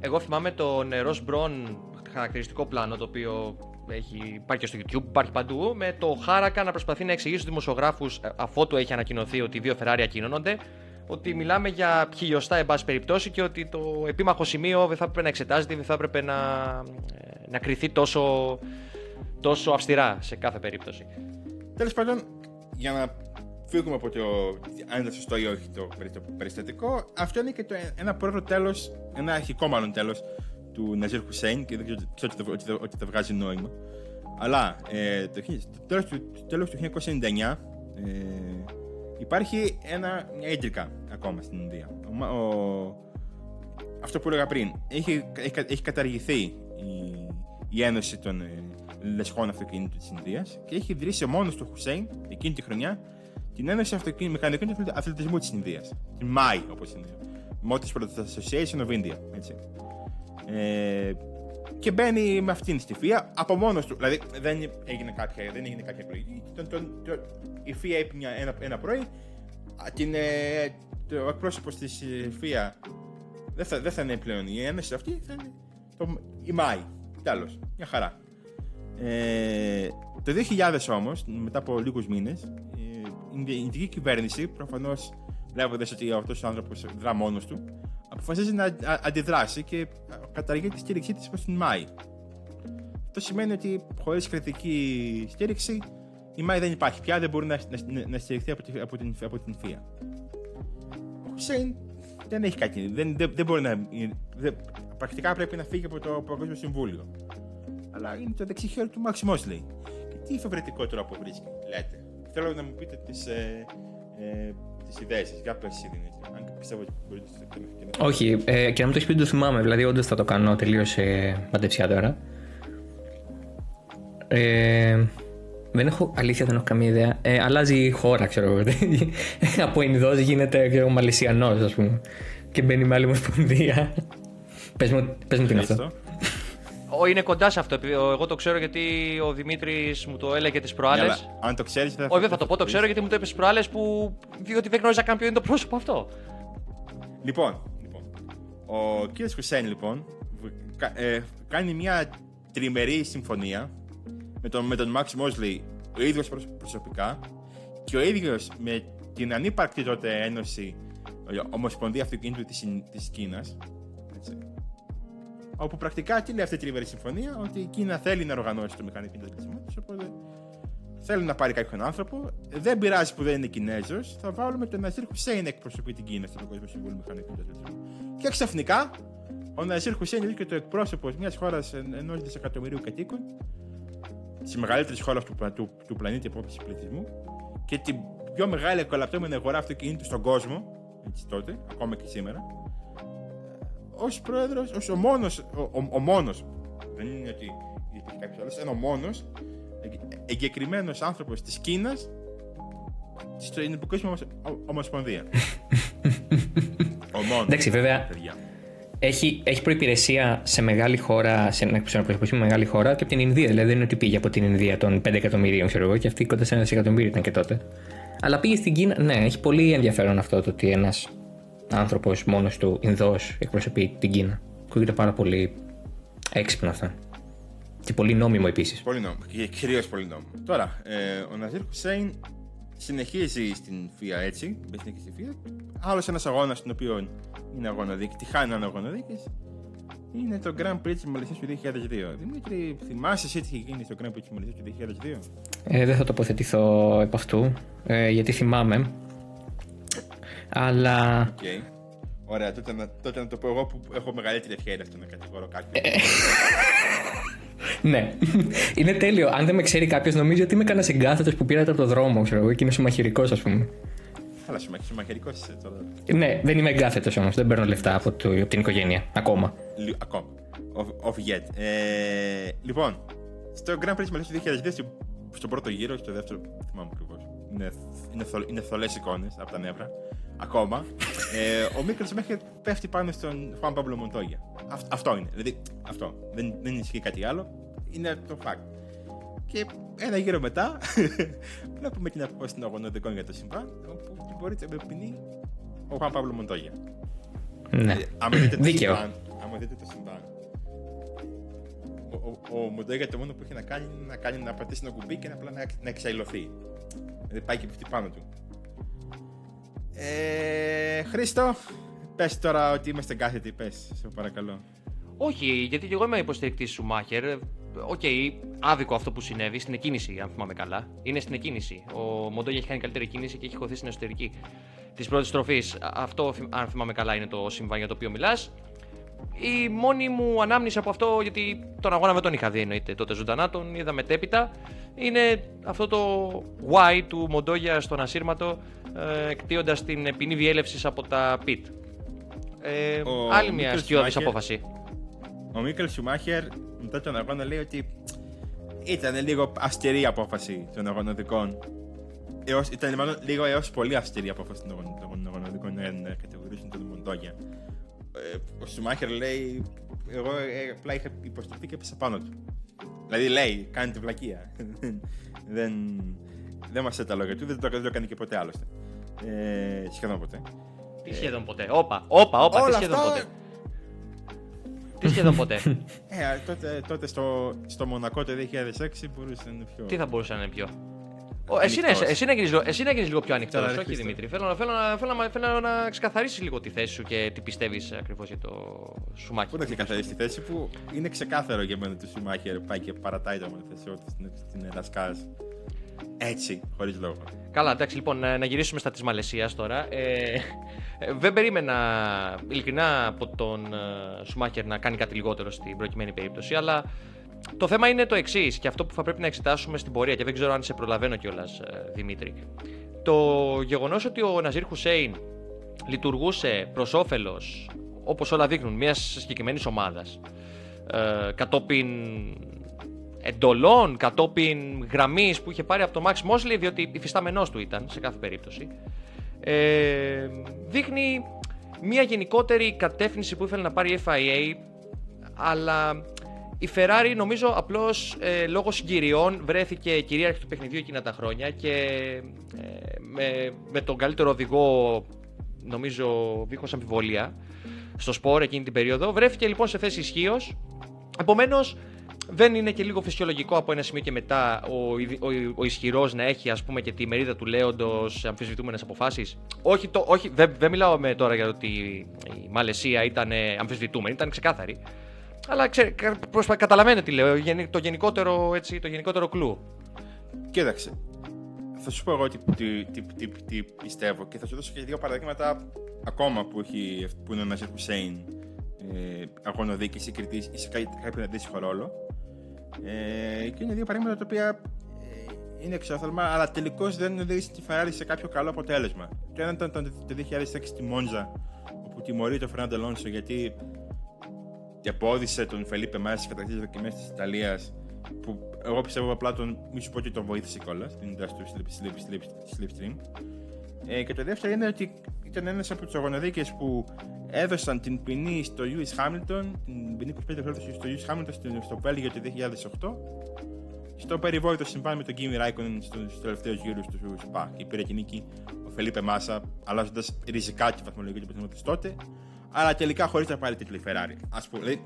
Εγώ θυμάμαι τον Ρο Μπρον χαρακτηριστικό πλάνο το οποίο έχει, υπάρχει και στο YouTube, υπάρχει παντού, με το Χάρακα να προσπαθεί να εξηγήσει στους δημοσιογράφους αφού του έχει ανακοινωθεί ότι οι δύο Ferrari ακοινώνονται, ότι μιλάμε για χιλιοστά εν πάση περιπτώσει και ότι το επίμαχο σημείο δεν θα έπρεπε να εξετάζεται, δεν θα έπρεπε να, ε, να κριθεί τόσο, τόσο αυστηρά σε κάθε περίπτωση. Τέλος πάντων, για να φύγουμε από το αν είναι σωστό ή όχι το περιστατικό, αυτό είναι και το, ένα πρώτο τέλος, ένα αρχικό μάλλον τέλος του Ναζίρ Χουσέιν και δεν ξέρω ότι, ότι, ότι θα βγάζει νόημα. Αλλά ε, το, το τέλος του, του 1999 ε, Υπάρχει ένα, μια έντρικα ακόμα στην Ινδία. Ο, ο, αυτό που έλεγα πριν. Έχει, έχει, έχει καταργηθεί η, η Ένωση των ε, Λεσχών Αυτοκινήτων της Ινδίας και έχει ιδρύσει ο μόνος του Χουσέιν εκείνη τη χρονιά την Ένωση Μηχανικών Αθλητισμού της Ινδίας. Την ΜΑΙ, όπως είναι. Motorsport Association of India. Έτσι. Ε, και μπαίνει με αυτήν στη ΦΙΑ από μόνος του. Δηλαδή δεν έγινε κάποια, δεν έγινε κάποια εκλογή. Τον, τον, τον, η ΦΙΑ είπε ένα, ένα πρωί. Την, ε, το εκπρόσωπο της ε, ΦΙΑ δεν θα, δεν θα είναι πλέον η ένωση αυτή, θα είναι το, η ΜΑΙ. Τέλος. Μια χαρά. Ε, το 2000 όμως, μετά από λίγους μήνες, ε, η Ινδική κυβέρνηση, προφανώς βλέποντας ότι αυτός ο άνθρωπος δρά μόνος του, αποφασίζει να αντιδράσει και καταργεί τη στήριξή της προς την ΜΑΗ. Αυτό σημαίνει ότι χωρίς κρατική στήριξη η ΜΑΗ δεν υπάρχει πια, δεν μπορεί να, να, να στηριχθεί από, τη, από, την, από την ΦΙΑ. Ο Χουσέιν δεν έχει κάτι, δεν, δεν, δεν μπορεί να. Δεν, πρακτικά πρέπει να φύγει από το Παγκόσμιο Συμβούλιο. Αλλά είναι το δεξί χέρι του Μάξ Μόσλεϊ. Και τι υφευρετικό τρόπο βρίσκει, λέτε. Θέλω να μου πείτε τις ε, ε, τις ιδέες σας. Για πες εσύ, Αν πιστεύω ότι μπορείτε να το Όχι, ε, και να μου το έχεις πει, το θυμάμαι. Δηλαδή, όντως θα το κάνω τελείω ε, μαντεψιά τώρα. Ε, δεν έχω, αλήθεια δεν έχω καμία ιδέα. Ε, αλλάζει η χώρα, ξέρω εγώ. Από Ινδός γίνεται και ο Μαλαισιανός, ας πούμε. Και μπαίνει με άλλη ομοσπονδία. πες μου, πες μου τι είναι αυτό. Είναι κοντά σε αυτό. Εγώ το ξέρω γιατί ο Δημήτρης μου το έλεγε τις προάλλες. Αν το ξέρεις, θα. Όχι, δεν θα το πω, το ξέρω γιατί μου το είπες τι προάλλες που. διότι δεν γνώριζα καν ποιο είναι το πρόσωπο αυτό. Λοιπόν, λοιπόν ο κ. Χουσέιν λοιπόν ε, κάνει μια τριμερή συμφωνία με τον, με τον Max Mosley ο ίδιος προσωπικά και ο ίδιος με την ανύπαρκτη τότε ένωση Ομοσπονδία Αυτοκίνητου της, της Κίνας Όπου πρακτικά τι λέει αυτή η τριβερή συμφωνία, ότι η Κίνα θέλει να οργανώσει το μηχανικό ανταγωνισμό τη, οπότε θέλει να πάρει κάποιον άνθρωπο, δεν πειράζει που δεν είναι Κινέζος, θα βάλουμε τον Ναζίρ Χουσέιν να εκπροσωπεί την Κίνα στο Παγκόσμιο Συμβούλιο Μηχανικού Ατλητισμού. Και ξαφνικά ο Ναζίρ Χουσέιν βρίσκεται εκπρόσωπος μιας χώρας ενός δισεκατομμυρίου κατοίκων, της μεγαλύτερης χώρας του, του, του πλανήτη από όψη πληθυσμού και την πιο μεγάλη εκολαπτώμενη αγορά αυτοκινήτου στον κόσμο, έτσι τότε, ακόμα και σήμερα, ως πρόεδρος, ως ο μόνος, ο, ο, ο μόνος, δεν είναι ότι υπήρχε κάποιος άλλος, είναι ο μόνος εγκεκριμένος άνθρωπος της Κίνας στην Παγκόσμια Ομοσπονδίας. ο μόνος. Εντάξει, βέβαια. Έχει, έχει προπηρεσία σε μεγάλη χώρα, σε ένα εκπροσωπήσει μεγάλη χώρα και από την Ινδία. Δηλαδή δεν είναι ότι πήγε από την Ινδία των 5 εκατομμυρίων, ξέρω εγώ, και αυτή κοντά σε ένα εκατομμύριο ήταν και τότε. Αλλά πήγε στην Κίνα. Ναι, έχει πολύ ενδιαφέρον αυτό το ότι ένας άνθρωπος μόνος του Ινδός εκπροσωπεί την Κίνα. Ακούγεται πάρα πολύ έξυπνο αυτό. Και πολύ νόμιμο επίσης. Πολύ νόμιμο. Και κυρίως πολύ νόμιμο. Τώρα, ε, ο Ναζίρ Χουσέιν συνεχίζει στην ΦΙΑ έτσι. Δεν συνεχίζει στη ΦΙΑ. Άλλος ένας αγώνας, στον οποίο είναι αγωνοδίκη, τη χάνει ένα αγωνοδίκη, είναι το Grand Prix της Μαλαισία του 2002. Δημήτρη, θυμάσαι εσύ τι είχε γίνει στο Grand Prix της Μαλαισία του 2002. Ε, δεν θα τοποθετηθώ επ' αυτού, ε, γιατί θυμάμαι. Αλλά. Okay. Ωραία, τότε να, τότε να το πω εγώ που έχω μεγαλύτερη ευχαίρεια στο να κατηγορώ κάποιον. Ε, ναι. Είναι τέλειο. Αν δεν με ξέρει κάποιος, νομίζει ότι είμαι κανένας εγκάθετος που πήρατε από το δρόμο, ξέρω εγώ, και είμαι συμμαχηρικός, ας πούμε. Αλλά συμμαχηρικός είσαι τώρα. Ναι, δεν είμαι εγκάθετος όμως. Δεν παίρνω λεφτά από, το, από την οικογένεια. Ακόμα. Λι, ακόμα. Off, off yet. Ε, λοιπόν, στο Grand Prix του 2002, στον πρώτο γύρο, στο δεύτερο, δεν θυμάμαι ακριβώ. Είναι, είναι, θολ, είναι θολές εικόνες από τα νεύρα. Ακόμα. ε, ο Μίκελ Σμέχερ πέφτει πάνω στον Χουάν Παμπλο Μοντόγια. αυτό είναι. Δηλαδή, αυτό. Δεν, δεν ισχύει κάτι άλλο. Είναι το fact. Και ένα γύρο μετά, βλέπουμε την απόφαση των αγωνιστικών για το συμβάν, όπου μπορεί να ποινή ο Χουάν Παμπλο Μοντόγια. Ναι. Ε, άμα δείτε το συμβάν, άμα δείτε το συμβάν, ο, ο, ο Μοντόγια το μόνο που έχει να κάνει είναι να, κάνει, να πατήσει ένα κουμπί και να, απλά να, να εξαϊλωθεί. Δηλαδή πάει και πέφτει πάνω του. Ε, Χρήστο, πες τώρα ότι είμαστε κάθετοι, πες, σε παρακαλώ. Όχι, γιατί και εγώ είμαι υποστηρικτής Σουμάχερ. Οκ, okay, άδικο αυτό που συνέβη στην εκκίνηση, αν θυμάμαι καλά. Είναι στην εκκίνηση. Ο Μοντόγια έχει κάνει καλύτερη κίνηση και έχει χωθεί στην εσωτερική της πρώτης στροφής. Αυτό, αν θυμάμαι καλά, είναι το συμβάν για το οποίο μιλάς. Η μόνη μου ανάμνηση από αυτό, γιατί τον αγώνα με τον είχα δει εννοείται τότε ζωντανά, τον είδα μετέπειτα, είναι αυτό το Y του Μοντόγια στον ασύρματο, ε, εκτείοντας την ποινή διέλευσης από τα PIT. Ε, άλλη μια σκιώδης απόφαση. Ο Μίκελ Σουμάχερ μετά τον αγώνα λέει ότι ήταν λίγο αυστηρή απόφαση των αγωνοδικών. Έως, ήταν μάλλον λίγο έως πολύ αυστηρή απόφαση των αγωνοδικών να κατηγορήσουν τον Μοντόγια. Ε, ο Σουμάχερ λέει, εγώ ε, απλά είχα υποστηριχθεί και έπεσα πάνω του. Δηλαδή λέει, κάνει τη βλακεία. δεν δεν μας τα λόγια του, δεν το, δεν το κάνει και ποτέ άλλωστε. Ε, σχεδόν ποτέ. Τι σχεδόν ποτέ. Όπα, όπα, όπα, τι σχεδόν ποτέ. Τι σχεδόν ποτέ. Ε, τότε, τότε στο, στο Μονακό το 2006 μπορούσε να είναι πιο. Τι θα μπορούσε να είναι πιο; Εσύ, εσύ, εσύ να γίνεις λίγο πιο ανοιχτός, όχι Δημήτρη. Θέλω, θέλω, θέλω, θέλω, θέλω να ξεκαθαρίσεις λίγο τη θέση σου και τι πιστεύεις ακριβώς για το Σουμάχερ. Πού να ξεκαθαρίσεις τη θέση που είναι ξεκάθαρο για μένα ότι ο Σουμάχερ πάει και παρατάει το μονοθεσιό του στην Ελασκάζ. Έτσι, χωρίς λόγο. Καλά, εντάξει, λοιπόν, να γυρίσουμε στα της Μαλαισίας τώρα. Ε, ε, δεν περίμενα ειλικρινά από τον ε, Σουμάχερ να κάνει κάτι λιγότερο στην προκειμένη περίπτωση, αλλά το θέμα είναι το εξής και αυτό που θα πρέπει να εξετάσουμε στην πορεία και δεν ξέρω αν σε προλαβαίνω κιόλας, ε, Δημήτρη. Το γεγονός ότι ο Ναζίρ Χουσέιν λειτουργούσε προς όφελος, όπως όλα δείχνουν, μιας συγκεκριμένης ομάδας ε, κατόπιν εντολών, κατόπιν γραμμής που είχε πάρει από τον Max Mosley, διότι υφιστάμενός του ήταν σε κάθε περίπτωση. Ε, δείχνει μια γενικότερη κατεύθυνση που ήθελε να πάρει η FIA, αλλά η Ferrari νομίζω απλώς ε, λόγω συγκυριών βρέθηκε κυρίαρχη του παιχνιδιού εκείνα τα χρόνια και ε, με, με τον καλύτερο οδηγό, νομίζω δίχως αμφιβολία, στο σπορ εκείνη την περίοδο. Βρέθηκε λοιπόν σε θέση ισχύως. Επομένως, δεν είναι και λίγο φυσιολογικό από ένα σημείο και μετά ο, ο, ο ισχυρός να έχει ας πούμε και τη μερίδα του λέοντος σε αμφισβητούμενες αποφάσεις; Όχι, το, όχι δεν, δεν μιλάω με τώρα για ότι η Μαλαισία ήταν αμφισβητούμενη, ήταν ξεκάθαρη. Αλλά ξέρε, καταλαβαίνετε τι λέω, το γενικότερο, έτσι, το γενικότερο κλου. Κοίταξε. Θα σου πω εγώ τι, τι, τι, τι, τι πιστεύω και θα σου δώσω και δύο παραδείγματα ακόμα που, έχει, που είναι ο Ναζίρ Χουσέιν ε, αγωνοδίκης ή κριτή ή σε κάποιον αντίστοιχο ρόλο. Ε, και είναι δύο παραδείγματα τα οποία ε, είναι εξόθαλμα, αλλά τελικώς δεν οδήγησε τη Ferrari σε κάποιο καλό αποτέλεσμα. Το ένα ήταν το 2006 στη Μόντζα, όπου τιμωρεί τον Φερνάντο Αλόνσο γιατί εμπόδισε τον Φελίπε Μάση στι κατακτήσει δοκιμές της Ιταλίας. Που εγώ πιστεύω απλά τον μη σου πω ότι τον βοήθησε κιόλας στην του slipstream. Ε, και το δεύτερο είναι ότι ήταν ένας από τους αγωνοδίκες που έδωσαν την ποινή στο Lewis Hamilton, την ποινή 25 δευτερόλεπτα στο Lewis Hamilton στο Βέλγιο το 2008. Στο περιβόητο συμβάν με τον Kimi Raikkonen στους τελευταίους γύρους του ΣΠΑ. Και πήρε και νίκη ο Φελίπε Μάσα, αλλάζοντας ριζικά τη βαθμολογία του παιχνίδι τότε. Αλλά τελικά χωρίς να πάρει τίτλο η Ferrari. Α πούμε, δηλαδή,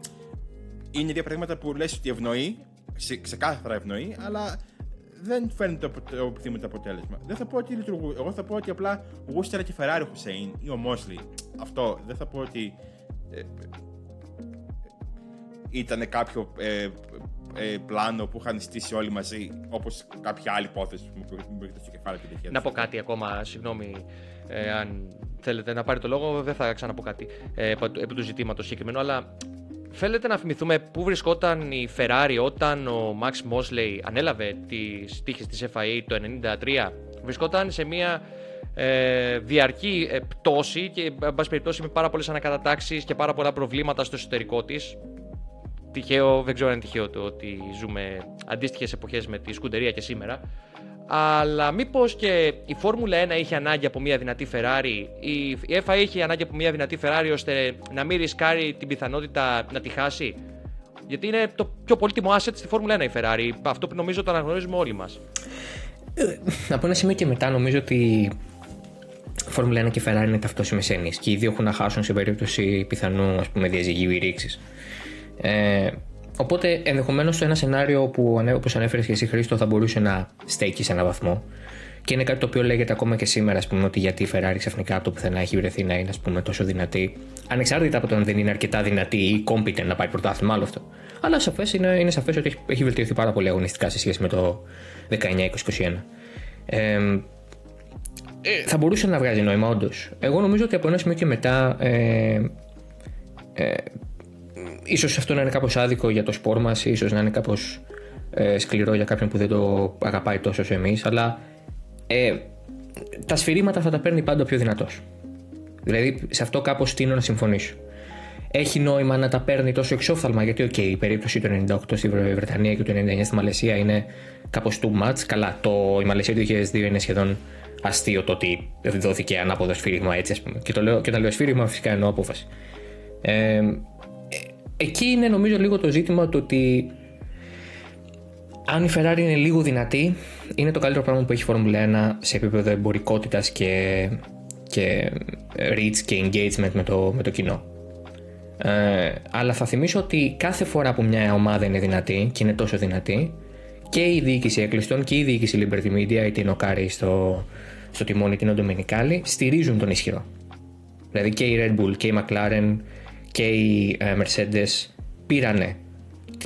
είναι δύο πράγματα που λες ότι ευνοεί, ξεκάθαρα ευνοεί, αλλά δεν φέρνει το, το επιθυμητό αποτέλεσμα. Δεν θα πω ότι λειτουργούν. Εγώ θα πω ότι απλά γούστερα και Ferrari Χουσέιν ή ο Μόσλι. Αυτό. Δεν θα πω ότι ε, ήταν κάποιο ε, ε, πλάνο που είχαν στήσει όλοι μαζί, όπως κάποια άλλη υπόθεση που μου έρχεται στο κεφάλι του Να πω κάτι ακόμα, συγγνώμη, ε, αν θέλετε να πάρει το λόγο, δεν θα ξαναπώ κάτι ε, επί του ζητήματος συγκεκριμένου, αλλά Θέλετε να θυμηθούμε πού βρισκόταν η Ferrari όταν ο Max Mosley ανέλαβε τις τύχες της FIA το 1993. Βρισκόταν σε μια ε, διαρκή ε, πτώση και εν πάση περιπτώσει με πάρα πολλές ανακατατάξεις και πάρα πολλά προβλήματα στο εσωτερικό της. Τυχαίο, δεν ξέρω αν είναι τυχαίο το ότι ζούμε αντίστοιχες εποχές με τη σκουντερία και σήμερα. Αλλά μήπως και η Φόρμουλα 1 είχε ανάγκη από μια δυνατή Ferrari, η FIA είχε ανάγκη από μια δυνατή Ferrari ώστε να μην ρισκάρει την πιθανότητα να τη χάσει; Γιατί είναι το πιο πολύτιμο asset στη Φόρμουλα 1 η Ferrari. Αυτό που νομίζω το αναγνωρίζουμε όλοι μας. Ε, από ένα σημείο και μετά νομίζω ότι η Φόρμουλα 1 και η Ferrari είναι ταυτόσιμες έννοιες και οι δύο έχουν να χάσουν σε περίπτωση πιθανού ας πούμε, διαζυγίου ή ρήξης. Ε, Οπότε ενδεχομένως το ένα σενάριο που όπως ανέφερες και εσύ, Χρήστο, θα μπορούσε να στέκει σε έναν βαθμό. Και είναι κάτι το οποίο λέγεται ακόμα και σήμερα, ας πούμε, ότι γιατί η Ferrari ξαφνικά από το πουθενά έχει βρεθεί να είναι ας πούμε, τόσο δυνατή. Ανεξάρτητα από το αν δεν είναι αρκετά δυνατή ή competent να πάει πρωτάθλημα, άλλο αυτό. Αλλά σαφές, είναι, είναι σαφές ότι έχει, έχει βελτιωθεί πάρα πολύ αγωνιστικά σε σχέση με το 19-2021. Ε, θα μπορούσε να βγάζει νόημα, όντως. Εγώ νομίζω ότι από ένα σημείο και μετά ε, ε, ίσως αυτό να είναι κάπως άδικο για το σπορ μας, ίσως να είναι κάπως ε, σκληρό για κάποιον που δεν το αγαπάει τόσο όσο εμείς, αλλά ε, τα σφυρίγματα θα τα παίρνει πάντα ο πιο δυνατός. Δηλαδή σε αυτό κάπως τίνω να συμφωνήσω. Έχει νόημα να τα παίρνει τόσο εξόφθαλμα, γιατί okay, η περίπτωση του 98 στη Βρετανία και του 99 στη Μαλαισία είναι κάπως too much. Καλά, το, η Μαλαισία του 2002 είναι σχεδόν αστείο το ότι δόθηκε ανάποδο σφύριγμα έτσι, ας πούμε. Και, το λέω, και όταν λέω σφύριγμα, φυσικά εννοώ απόφαση. Ε, εκεί είναι νομίζω λίγο το ζήτημα του ότι αν η Ferrari είναι λίγο δυνατή, είναι το καλύτερο πράγμα που έχει η Formula 1 σε επίπεδο εμπορικότητας και, και reach και engagement με το, με το κοινό. Ε, αλλά θα θυμίσω ότι κάθε φορά που μια ομάδα είναι δυνατή και είναι τόσο δυνατή, και η διοίκηση Eccleston και η διοίκηση Liberty Media, είτε είναι ο Κάρι στο, στο τιμόνι, είτε είναι ο Ντομενικάλι, στηρίζουν τον ισχυρό. Δηλαδή και η Red Bull και η McLaren και οι ε, Mercedes πήρανε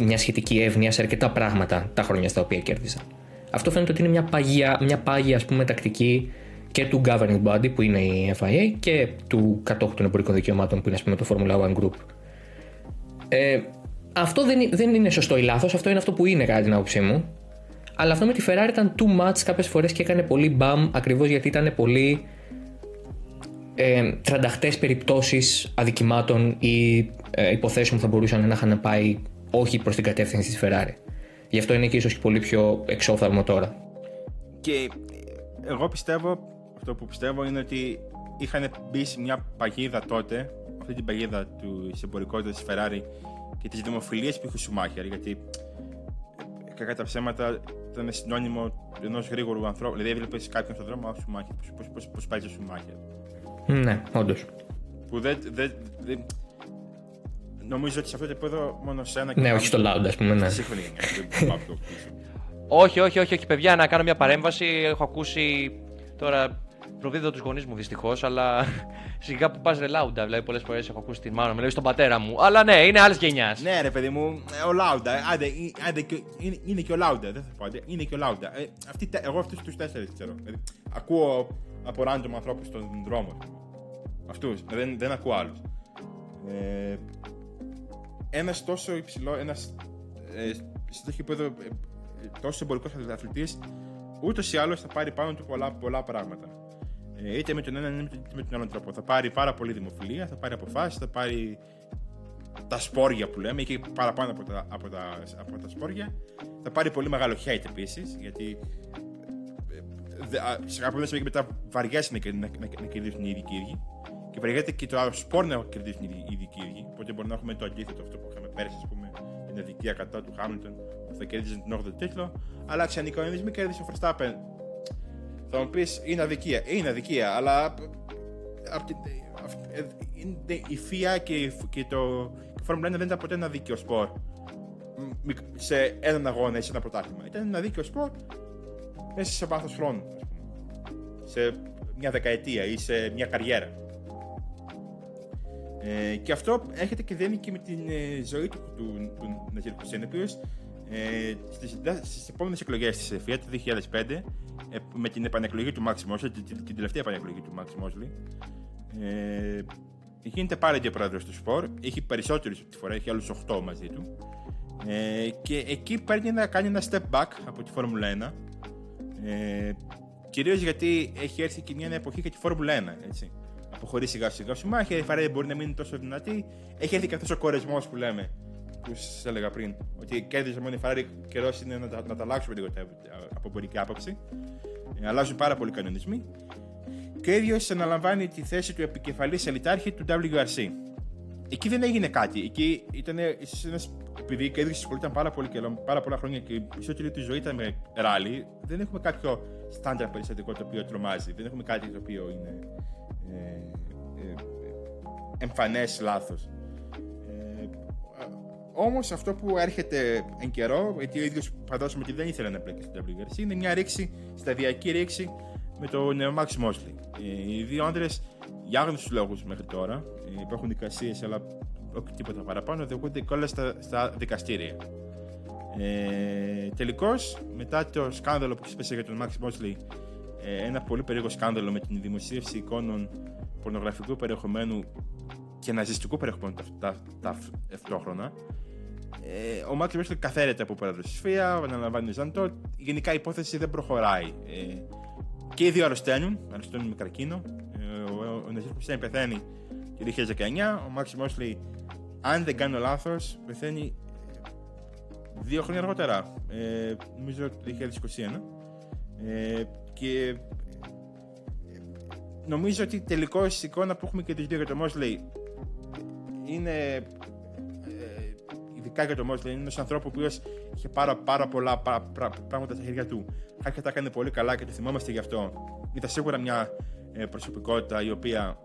μια σχετική εύνοια σε αρκετά πράγματα τα χρόνια στα οποία κέρδισαν. Αυτό φαίνεται ότι είναι μια παγία, μια πάγια ας πούμε, τακτική και του governing body που είναι η FIA και του κατόχου των εμπορικών δικαιωμάτων που είναι ας πούμε, το Formula One Group. Ε, αυτό δεν, δεν είναι σωστό ή λάθος, αυτό είναι αυτό που είναι κατά την άποψή μου. Αλλά αυτό με τη Ferrari ήταν too much κάποιες φορές και έκανε πολύ μπαμ ακριβώς γιατί ήταν πολύ ε, τρανταχτές περιπτώσεις αδικημάτων ή ε, υποθέσεων που θα μπορούσαν να είχαν πάει όχι προς την κατεύθυνση της Ferrari. Γι' αυτό είναι και ίσως πολύ πιο εξόφθαλμο τώρα. Και εγώ πιστεύω, αυτό που πιστεύω είναι ότι είχαν μπει σε μια παγίδα τότε, αυτή την παγίδα του εμπορικότητας της Ferrari και τις δημοφιλίες που είχε ο Σουμάχερ, γιατί κακά τα ψέματα ήταν συνώνυμο ενός γρήγορου ανθρώπου. Δηλαδή, έβλεπες κάποιον στον δρόμο, ο Σουμάχερ. Πώς πάει ο Σουμάχερ. Ναι, όντως. Που δεν, δεν, δεν, Νομίζω ότι σε αυτό το επίπεδο μόνο σε ένα. Ναι, όχι στο loud, ας πούμε. Ναι. όχι, όχι, όχι, όχι, παιδιά, να κάνω μια παρέμβαση. Έχω ακούσει τώρα προδίδω τους γονείς μου δυστυχώς, αλλά σιγά που πας ρελάουντα. Δηλαδή, πολλές φορές έχω ακούσει την μάνα μου, λέει στον πατέρα μου. Αλλά ναι, είναι άλλης γενιάς. Ναι, ρε παιδί μου, ε, ο Λάουντα. Άντε, ε, άντε, και- είναι, είναι και ο Λάουντα. Δεν θα πω, άντε, είναι και ο Λάουντα. Ε, αυτοί, τε- εγώ αυτούς τους τέσσερις ξέρω. Δηλαδή, ακούω από random ανθρώπους στον δρόμο. Αυτούς. Δεν, δεν ακούω άλλους. Ε, ένας τόσο υψηλό, ένας ε, στο τέτοιο επίπεδο ε, ε, τόσο εμπορικός αθλητής, ούτως ή άλλως θα πάρει πάνω του πολλά, πολλά πράγματα. Ε, είτε με τον έναν είτε με τον άλλον τρόπο. Θα πάρει πάρα πολύ δημοφιλία, θα πάρει αποφάσεις, θα πάρει τα σπόρια που λέμε, και παραπάνω από τα, από τα, από τα σπόρια. Θα πάρει πολύ μεγάλο hate επίσης, γιατί ε, δε- α, σε κάποιο σημείο και μετά βαριέσαι να, κερ- να, να, να κερδίσουν οι ίδιοι κύριοι. Και βαριέται και το άλλο σπορ να κερδίσουν οι ίδιοι- οι ίδιοι κύριοι. Οπότε μπορεί να έχουμε το αντίθετο αυτό που είχαμε πέρσι, ας πούμε, την αδικία κατά του Χάμιλτον, που θα κέρδιζε την 8ο τίτλο. Αλλά ξανά οι κανονισμοί κέρδισε ο Verstappen. Θα μου πεις είναι αδικία. Είναι αδικία, αλλά απ' την- αυ- ε, είναι η FIA και, η φ- και το η Formula 1 δεν ήταν ποτέ ένα δίκαιο σπορ μ- μικ- σε έναν αγώνα ή σε ένα πρωτάθλημα. Ήταν ένα δίκαιο σπορ μέσα σε βάθος χρόνου. ας πούμε. Σε μια δεκαετία ή σε μια καριέρα. Ε, και αυτό έρχεται και δένει και με την ε, ζωή του, του, του Ναζίρ Χουσέν, ο οποίο ε, στις, στις επόμενες εκλογές της FIA το 2005 ε, με την επανεκλογή του Max Mosley, την, την, την τελευταία επανεκλογή του Max Mosley ε, γίνεται πάλι και πρόεδρος του σπορ. Έχει περισσότερους από τη φορά, έχει άλλους 8 μαζί του. Ε, και εκεί παίρνει να κάνει ένα step back από τη Φόρμουλα 1 ε, κυρίως γιατί έχει έρθει και μια νέα εποχή για τη Φόρμουλα 1 έτσι. Αποχωρεί σιγά σιγά σου μάχη, η Ferrari μπορεί να μείνει τόσο δυνατή έχει έρθει και αυτός ο κορεσμός που λέμε που σας έλεγα πριν, ότι κέρδισε μόνο η Ferrari, καιρός είναι να, τα- να τα αλλάξουμε λίγο τα- από εμπορική άποψη. Ε, αλλάζουν πάρα πολλοί κανονισμοί. Και ο ίδιος αναλαμβάνει τη θέση του επικεφαλής ελιτάρχη του WRC. Εκεί δεν έγινε κάτι. Εκεί ήταν ίσως ένα. Επειδή η κέρδισε στη σχολή ήταν πάρα, πολύ καιρό, πάρα πολλά χρόνια και η περισσότερη του ζωή ήταν με ράλι, δεν έχουμε κάποιο στάνταρ περιστατικό το οποίο τρομάζει. Δεν έχουμε κάτι το οποίο είναι ε, ε, εμφανές λάθος. Ε, Όμως αυτό που έρχεται εν καιρό, γιατί ο ίδιος φαντάζομαι ότι δεν ήθελε να μπλέκει στην WRC, είναι μια ρήξη, σταδιακή ρήξη με τον ε, Max Mosley. Ε, οι δύο άντρες, για άγνωστους λόγους μέχρι τώρα, ε, υπάρχουν δικασίες, αλλά όχι τίποτα παραπάνω, οδηγούνται και όλα στα, στα δικαστήρια. Ε, Τελικώς, μετά το σκάνδαλο που ξέσπασε για τον Max Mosley, ε, ένα πολύ περίεργο σκάνδαλο με την δημοσίευση εικόνων πορνογραφικού περιεχομένου και ναζιστικού περιεχομένου τα, τα, ταυτόχρονα. Ε, ο Μάκλ Βέρστον καθαίρεται από πρόεδρο τη ΦΙΑ, αναλαμβάνει Ζαντό. Γενικά η υπόθεση δεν προχωράει. Ε, και οι δύο αρρωσταίνουν, αρρωσταίνουν με καρκίνο. Ε, ο ο, ο Ναζίρ Χουσέιν πεθαίνει το 2019. Ο Μάξι Μόσλι, αν δεν κάνω λάθος, πεθαίνει ε, δύο χρόνια αργότερα. Ε, νομίζω το 2021. Ε, και ε, νομίζω ότι τελικώ η εικόνα που έχουμε και τους δύο για το Μόσλι είναι ε, ειδικά για το Μόσλι, είναι ένας ανθρώπου που είχε πάρα, πάρα πολλά πρα- πρα- πράγματα στα χέρια του. Κάποια τα έκανε πολύ καλά και το θυμόμαστε γι' αυτό. Ήταν σίγουρα μια ε, προσωπικότητα η οποία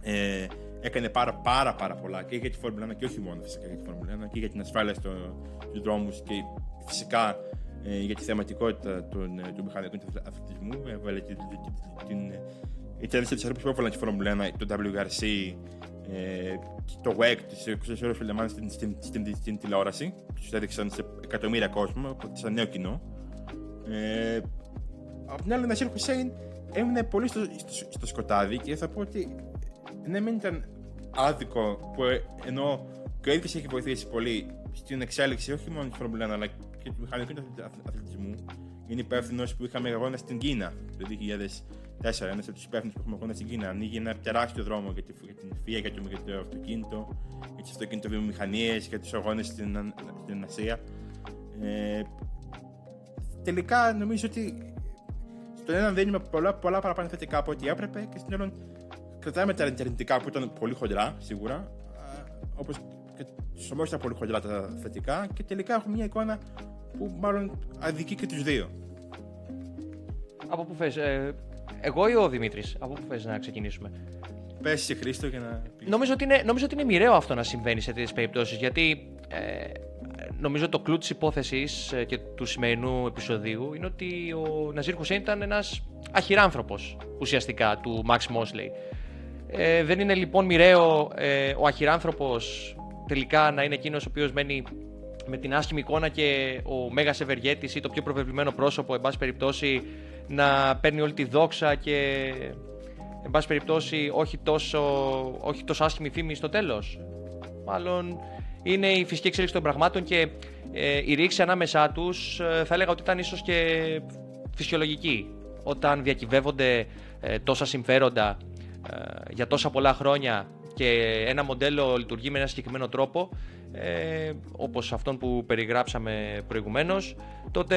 ε, έκανε πάρα, πάρα, πάρα πολλά και για τη Φόρμουλα 1 και όχι μόνο φυσικά για τη Φόρμουλα 1 και για την ασφάλεια στο, στους δρόμους και φυσικά ε, για τη θεματικότητα των, ε, του μηχανικού αθλητισμού. Έβαλε την, την, την, την, ήταν ένα από του ανθρώπου που έβαλαν τη Φόρμουλα 1, το WRC, ε, το WEC, τι 24 ώρε του στην, στην, στην, στην τηλεόραση. Τους έδειξαν σε εκατομμύρια κόσμο, σαν νέο κοινό. Ε, απ' την άλλη, ο Νασίρ Χουσέιν έμεινε πολύ στο, στο, στο σκοτάδι και θα πω ότι ναι, δεν ήταν άδικο που ε, ενώ και ο ίδιος έχει βοηθήσει πολύ στην εξέλιξη όχι μόνο της Φόρμουλα 1 αλλά και του μηχανικού αθλη- αθλητισμού. Είναι υπεύθυνο που είχαμε αγώνα στην Κίνα το 2004. Ένας από τους υπεύθυνους που είχαμε αγώνα στην Κίνα. Ανοίγει ένα τεράστιο δρόμο για, τη, για την ΦΙΑ, για το, για το αυτοκίνητο, για τις αυτοκινητοβιομηχανίες, για τους αγώνες στην, Α- στην Ασία. Ε, τελικά νομίζω ότι στον έναν δίνουμε πολλά, πολλά παραπάνω θετικά από ό,τι έπρεπε και στον άλλον κρατάμε τα αρνητικά που ήταν πολύ χοντρά σίγουρα. Όπως και στο ήταν πολύ χοντρά τα θετικά και τελικά έχουμε μια εικόνα που μάλλον αδικεί και τους δύο. Από πού θες, ε, εγώ ή ο Δημήτρης, από πού θες να ξεκινήσουμε; Πες σε Χρήστο για να πεις. Νομίζω ότι, είναι, νομίζω ότι είναι μοιραίο αυτό να συμβαίνει σε τέτοιες περιπτώσεις. Γιατί ε, νομίζω το κλου της υπόθεσης ε, και του σημερινού επεισοδίου είναι ότι ο Ναζίρ Χουσέιν ήταν ένας αχυράνθρωπος ουσιαστικά του Max Mosley. Ε, δεν είναι λοιπόν μοιραίο ε, ο αχυράνθρωπος τελικά να είναι εκείνος ο οποίος μένει με την άσχημη εικόνα και ο Μέγας Ευεργέτης ή το πιο προβεβλημένο πρόσωπο, εν πάση περιπτώσει, να παίρνει όλη τη δόξα και εν πάση περιπτώσει όχι τόσο, όχι τόσο άσχημη φήμη στο τέλος. Μάλλον είναι η φυσική εξέλιξη των πραγμάτων και ε, η ρήξη ανάμεσά τους ε, θα έλεγα ότι ήταν ίσως και φυσιολογική. Όταν διακυβεύονται ε, τόσα συμφέροντα ε, για τόσα πολλά χρόνια και ένα μοντέλο λειτουργεί με ένα συγκεκριμένο τρόπο, ε, όπως αυτόν που περιγράψαμε προηγουμένως, τότε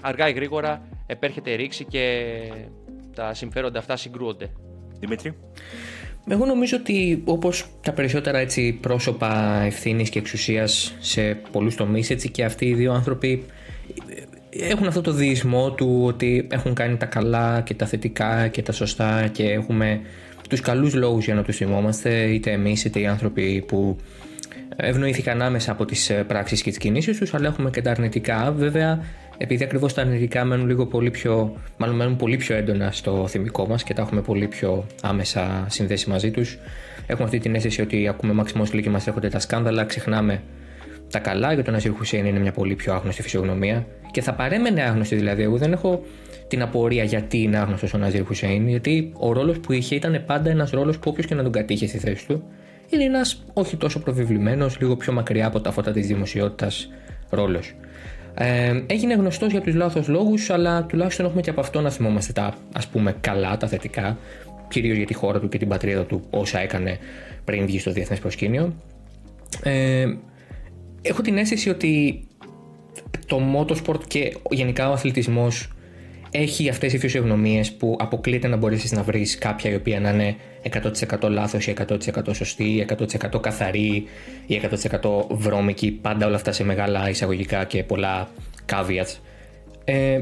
αργά ή γρήγορα επέρχεται ρήξη και τα συμφέροντα αυτά συγκρούονται. Δημήτρη. Εγώ νομίζω ότι όπως τα περισσότερα έτσι, πρόσωπα ευθύνης και εξουσίας σε πολλούς τομείς, έτσι και αυτοί οι δύο άνθρωποι έχουν αυτό το διεισμό του ότι έχουν κάνει τα καλά και τα θετικά και τα σωστά και έχουμε τους καλούς λόγους για να τους θυμόμαστε είτε εμείς είτε οι άνθρωποι που ευνοήθηκαν άμεσα από τις πράξεις και τις κινήσεις τους αλλά έχουμε και τα αρνητικά βέβαια επειδή ακριβώς τα αρνητικά μένουν λίγο πολύ πιο, μάλλον μένουν πολύ πιο έντονα στο θυμικό μας και τα έχουμε πολύ πιο άμεσα συνδέσει μαζί τους. Έχουμε αυτή την αίσθηση ότι ακούμε Max Mosley και μας έρχονται τα σκάνδαλα, ξεχνάμε τα καλά για τον Αζίρ Χουσέιν είναι μια πολύ πιο άγνωστη φυσιογνωμία και θα παρέμενε άγνωστη δηλαδή. Εγώ δεν έχω την απορία γιατί είναι άγνωστος ο Ναζίρ Χουσέιν, γιατί ο ρόλος που είχε ήταν πάντα ένας ρόλος που όποιος και να τον κατήχε στη θέση του είναι ένας όχι τόσο προβεβλημένος, λίγο πιο μακριά από τα φώτα της δημοσιότητας ρόλος. Ε, έγινε γνωστός για τους λάθος λόγους, αλλά τουλάχιστον έχουμε και από αυτό να θυμόμαστε τα ας πούμε καλά, τα θετικά, κυρίως για τη χώρα του και την πατρίδα του, όσα έκανε πριν βγει στο διεθνές προσκήνιο. Ε, έχω την αίσθηση ότι το motorsport και γενικά ο αθλητισμός έχει αυτές οι φυσιογνωμίες που αποκλείεται να μπορέσεις να βρεις κάποια η οποία να είναι 100% λάθος ή 100% σωστή ή 100% καθαρή ή 100% βρώμικη, πάντα όλα αυτά σε μεγάλα εισαγωγικά και πολλά caveats. Ε,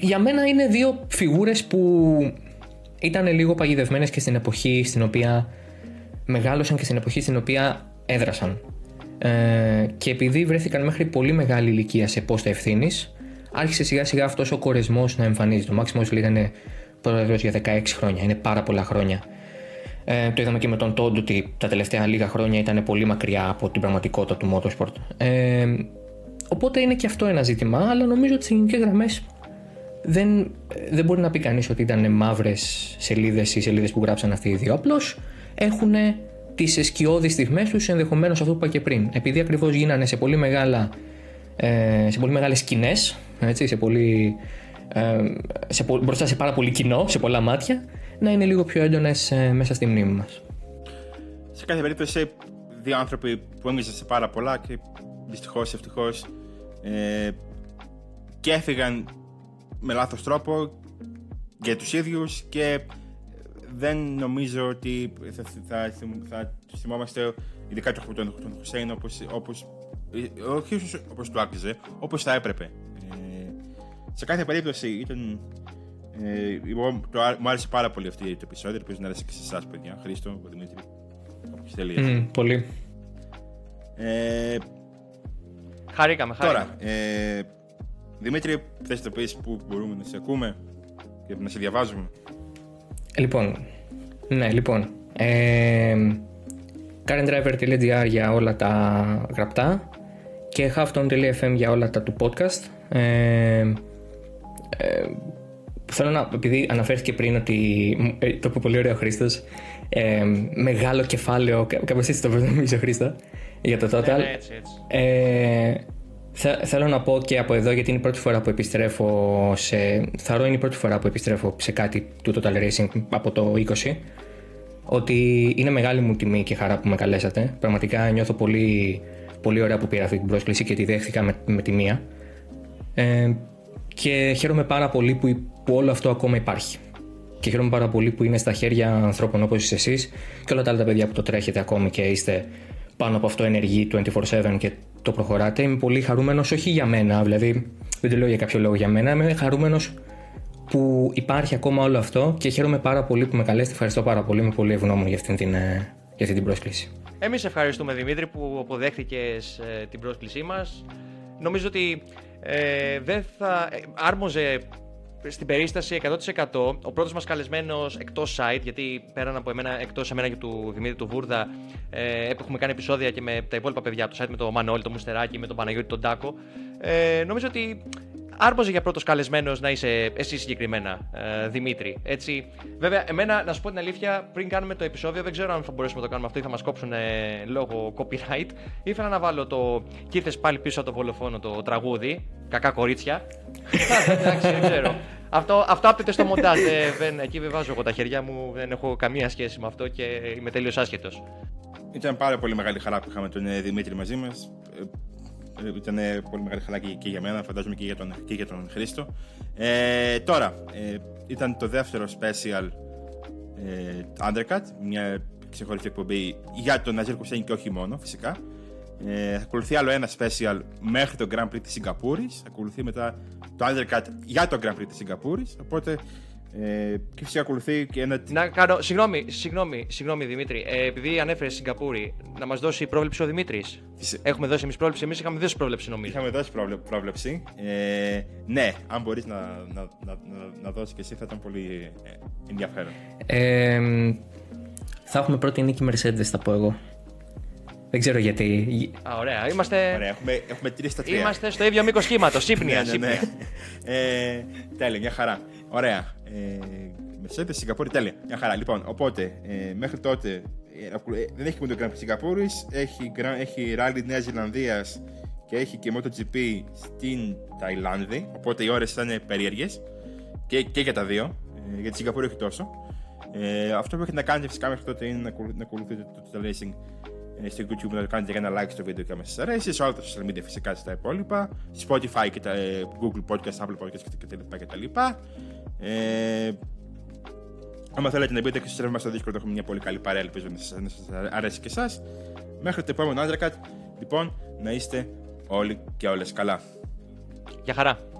για μένα είναι δύο φιγούρες που ήταν λίγο παγιδευμένες και στην εποχή στην οποία μεγάλωσαν και στην εποχή στην οποία έδρασαν. Ε, και επειδή βρέθηκαν μέχρι πολύ μεγάλη ηλικία σε πόστα ευθύνης, άρχισε σιγά σιγά αυτός ο κορεσμός να εμφανίζεται. Ο Μάξιμος ήταν πρόεδρος για 16 χρόνια, είναι πάρα πολλά χρόνια. Ε, το είδαμε και με τον Τόντ ότι τα τελευταία λίγα χρόνια ήταν πολύ μακριά από την πραγματικότητα του motorsport. Ε, οπότε είναι και αυτό ένα ζήτημα, αλλά νομίζω ότι σε γενικές γραμμές δεν, δεν μπορεί να πει κανείς ότι ήταν μαύρες σελίδες ή σελίδες που γράψαν αυτοί οι δύο. Απλώς έχουν τις σκιώδει στιγμές τους, ενδεχομένως αυτό που είπα και πριν. Επειδή ακριβώς γίνανε σε πολύ, μεγάλα, ε, σε πολύ μεγάλες σκηνέ, σε πολύ, ε, σε, μπροστά σε πάρα πολύ κοινό, σε πολλά μάτια, να είναι λίγο πιο έντονες ε, μέσα στη μνήμη μας. Σε κάθε περίπτωση, δύο άνθρωποι που έμειναν σε πάρα πολλά και δυστυχώς ευτυχώς ε, και έφυγαν με λάθος τρόπο για τους ίδιους και δεν νομίζω ότι θα, θα, θα, θυμόμαστε ειδικά τον, τον, τον Χουσέιν όπως, όπως, όχι όπως του άκουσε, όπως θα έπρεπε. Ε, σε κάθε περίπτωση ήταν, ε, το, μου άρεσε πάρα πολύ αυτή το επεισόδιο, ελπίζω να άρεσε και σε εσάς παιδιά, Χρήστο, Δημήτρη, όποιος θέλει. Mm, πολύ. Ε, χαρήκαμε, χαρήκαμε. Τώρα, ε, Δημήτρη, θες να πεις που μπορούμε να σε ακούμε και να σε διαβάζουμε; Λοιπόν, ναι, λοιπόν. Ε, currentdriver.gr για όλα τα γραπτά και halfton.fm για όλα τα του podcast. Ε, ε, θέλω να, επειδή αναφέρθηκε πριν ότι ε, το είπε πολύ ωραίο ο Χρήστος, ε, μεγάλο κεφάλαιο, κάπως έτσι το νομίζω Χρήστο, για το total. Ναι, έτσι, έτσι. Ε, θέλω να πω και από εδώ, γιατί είναι η πρώτη φορά που επιστρέφω σε. Θαρώ είναι η πρώτη φορά που επιστρέφω σε κάτι του Total Racing από το 20. Ότι είναι μεγάλη μου τιμή και χαρά που με καλέσατε. Πραγματικά νιώθω πολύ, πολύ ωραία που πήρα αυτή την πρόσκληση και τη δέχτηκα με, με τη μία. Ε, και χαίρομαι πάρα πολύ που, που όλο αυτό ακόμα υπάρχει. Και χαίρομαι πάρα πολύ που είναι στα χέρια ανθρώπων όπως είστε εσείς και όλα τα άλλα τα παιδιά που το τρέχετε ακόμη και είστε πάνω από αυτό ενεργοί 24-7 και το προχωράτε. Είμαι πολύ χαρούμενος, όχι για μένα, δηλαδή δεν το λέω για κάποιο λόγο για μένα. Είμαι χαρούμενος που υπάρχει ακόμα όλο αυτό και χαίρομαι πάρα πολύ που με καλέσετε. Ευχαριστώ πάρα πολύ. Είμαι πολύ ευγνώμων για αυτή την, ε, για αυτή την πρόσκληση. Εμείς ευχαριστούμε Δημήτρη που αποδέχτηκε ε, την πρόσκλησή μας. Νομίζω ότι ε, δεν θα. ε, άρμοζε στην περίσταση 100% ο πρώτος μας καλεσμένος εκτός site, γιατί πέραν από εμένα, εκτός εμένα και του Δημήτρη του Βούρδα, ε, έχουμε κάνει επεισόδια και με τα υπόλοιπα παιδιά από το site, με τον Μανώλη, τον Μουστεράκη, με τον Παναγιώτη, τον Τάκο. Ε, νομίζω ότι άρμοζε για πρώτος καλεσμένος να είσαι εσύ συγκεκριμένα, ε, Δημήτρη. Έτσι. Βέβαια, εμένα, να σου πω την αλήθεια, πριν κάνουμε το επεισόδιο, δεν ξέρω αν θα μπορέσουμε να το κάνουμε αυτό ή θα μας κόψουν ε, λόγω copyright. Ήθελα να βάλω το Κι ήρθες πάλι πίσω από το βολοφόνο το τραγούδι. Κακά κορίτσια. Εντάξει, δεν ξέρω. Αυτό, αυτό άπτεται στο μοντάζ. ε, δεν, εκεί δεν βάζω εγώ τα χέρια μου, δεν έχω καμία σχέση με αυτό και είμαι τελείως άσχετος. Ήταν πάρα πολύ μεγάλη χαρά που είχαμε τον ε, Δημήτρη μαζί μας. Ήταν ε, πολύ μεγάλη χαρά και, και για μένα, φαντάζομαι και για τον, και για τον Χρήστο. Ε, τώρα, ε, ήταν το δεύτερο special ε, Undercut, μια ξεχωριστή εκπομπή για τον Ναζίρ Χουσέιν και όχι μόνο, φυσικά. Ε, θα ακολουθεί άλλο ένα special μέχρι το Grand Prix της Σιγκαπούρης. Θα ακολουθεί μετά το Undercut για το Grand Prix της Σιγκαπούρης. Οπότε ε, και φυσικά ακολουθεί και ένα. Να κάνω. Συγγνώμη, συγγνώμη, συγγνώμη Δημήτρη. Ε, επειδή ανέφερε Σιγκαπούρη, να μας δώσει πρόβλεψη ο Δημήτρης. Φυσι- Έχουμε δώσει εμείς πρόβλεψη, εμείς είχαμε δώσει πρόβλεψη νομίζω. Είχαμε δώσει πρόβλε- πρόβλεψη. Ε, ναι, αν μπορείς να, να, να, να, να δώσεις και εσύ θα ήταν πολύ ε, ενδιαφέρον. Ε, θα έχουμε πρώτη νίκη Mercedes, θα πω εγώ. Δεν ξέρω γιατί. Α, ωραία. Είμαστε, Ωραία, έχουμε, έχουμε τρεις στα τρία. είμαστε στο ίδιο μήκος κύματο. Σύμπνοια, ναι, ναι, ναι. σύμπνοια. ε, τέλεια, μια χαρά. Ωραία. Ε, Mercedes, Σιγκαπούρη, τέλεια. Μια χαρά. Λοιπόν, οπότε, ε, μέχρι τότε ε, ακου- ε, δεν έχει μόνο το Grand Prix Σιγκαπούρη, έχει, Gra- έχει Rally Νέα Ζηλανδίας και έχει και MotoGP στην Ταϊλάνδη. Οπότε οι ώρες θα είναι περίεργες και, και για τα δύο. Ε, για τη Σιγκαπούρη όχι τόσο. Ε, αυτό που έχετε να κάνετε φυσικά μέχρι τότε είναι να, ακολου- να ακολουθείτε το Total Racing ε, στο YouTube, να κάνετε και ένα like στο βίντεο και άμα σας αρέσει. Σε όλα τα social media φυσικά στα υπόλοιπα. Spotify και τα ε, Google Podcast, Apple Podcast και τα λοιπά και τα λοιπά. Ε, άμα θέλετε να μπείτε και στο server μας στο Discord έχουμε μια πολύ καλή παρέα, ελπίζω να σας, να σας αρέσει και εσάς. Μέχρι το επόμενο Undercut, λοιπόν, να είστε όλοι και όλες καλά. Για χαρά.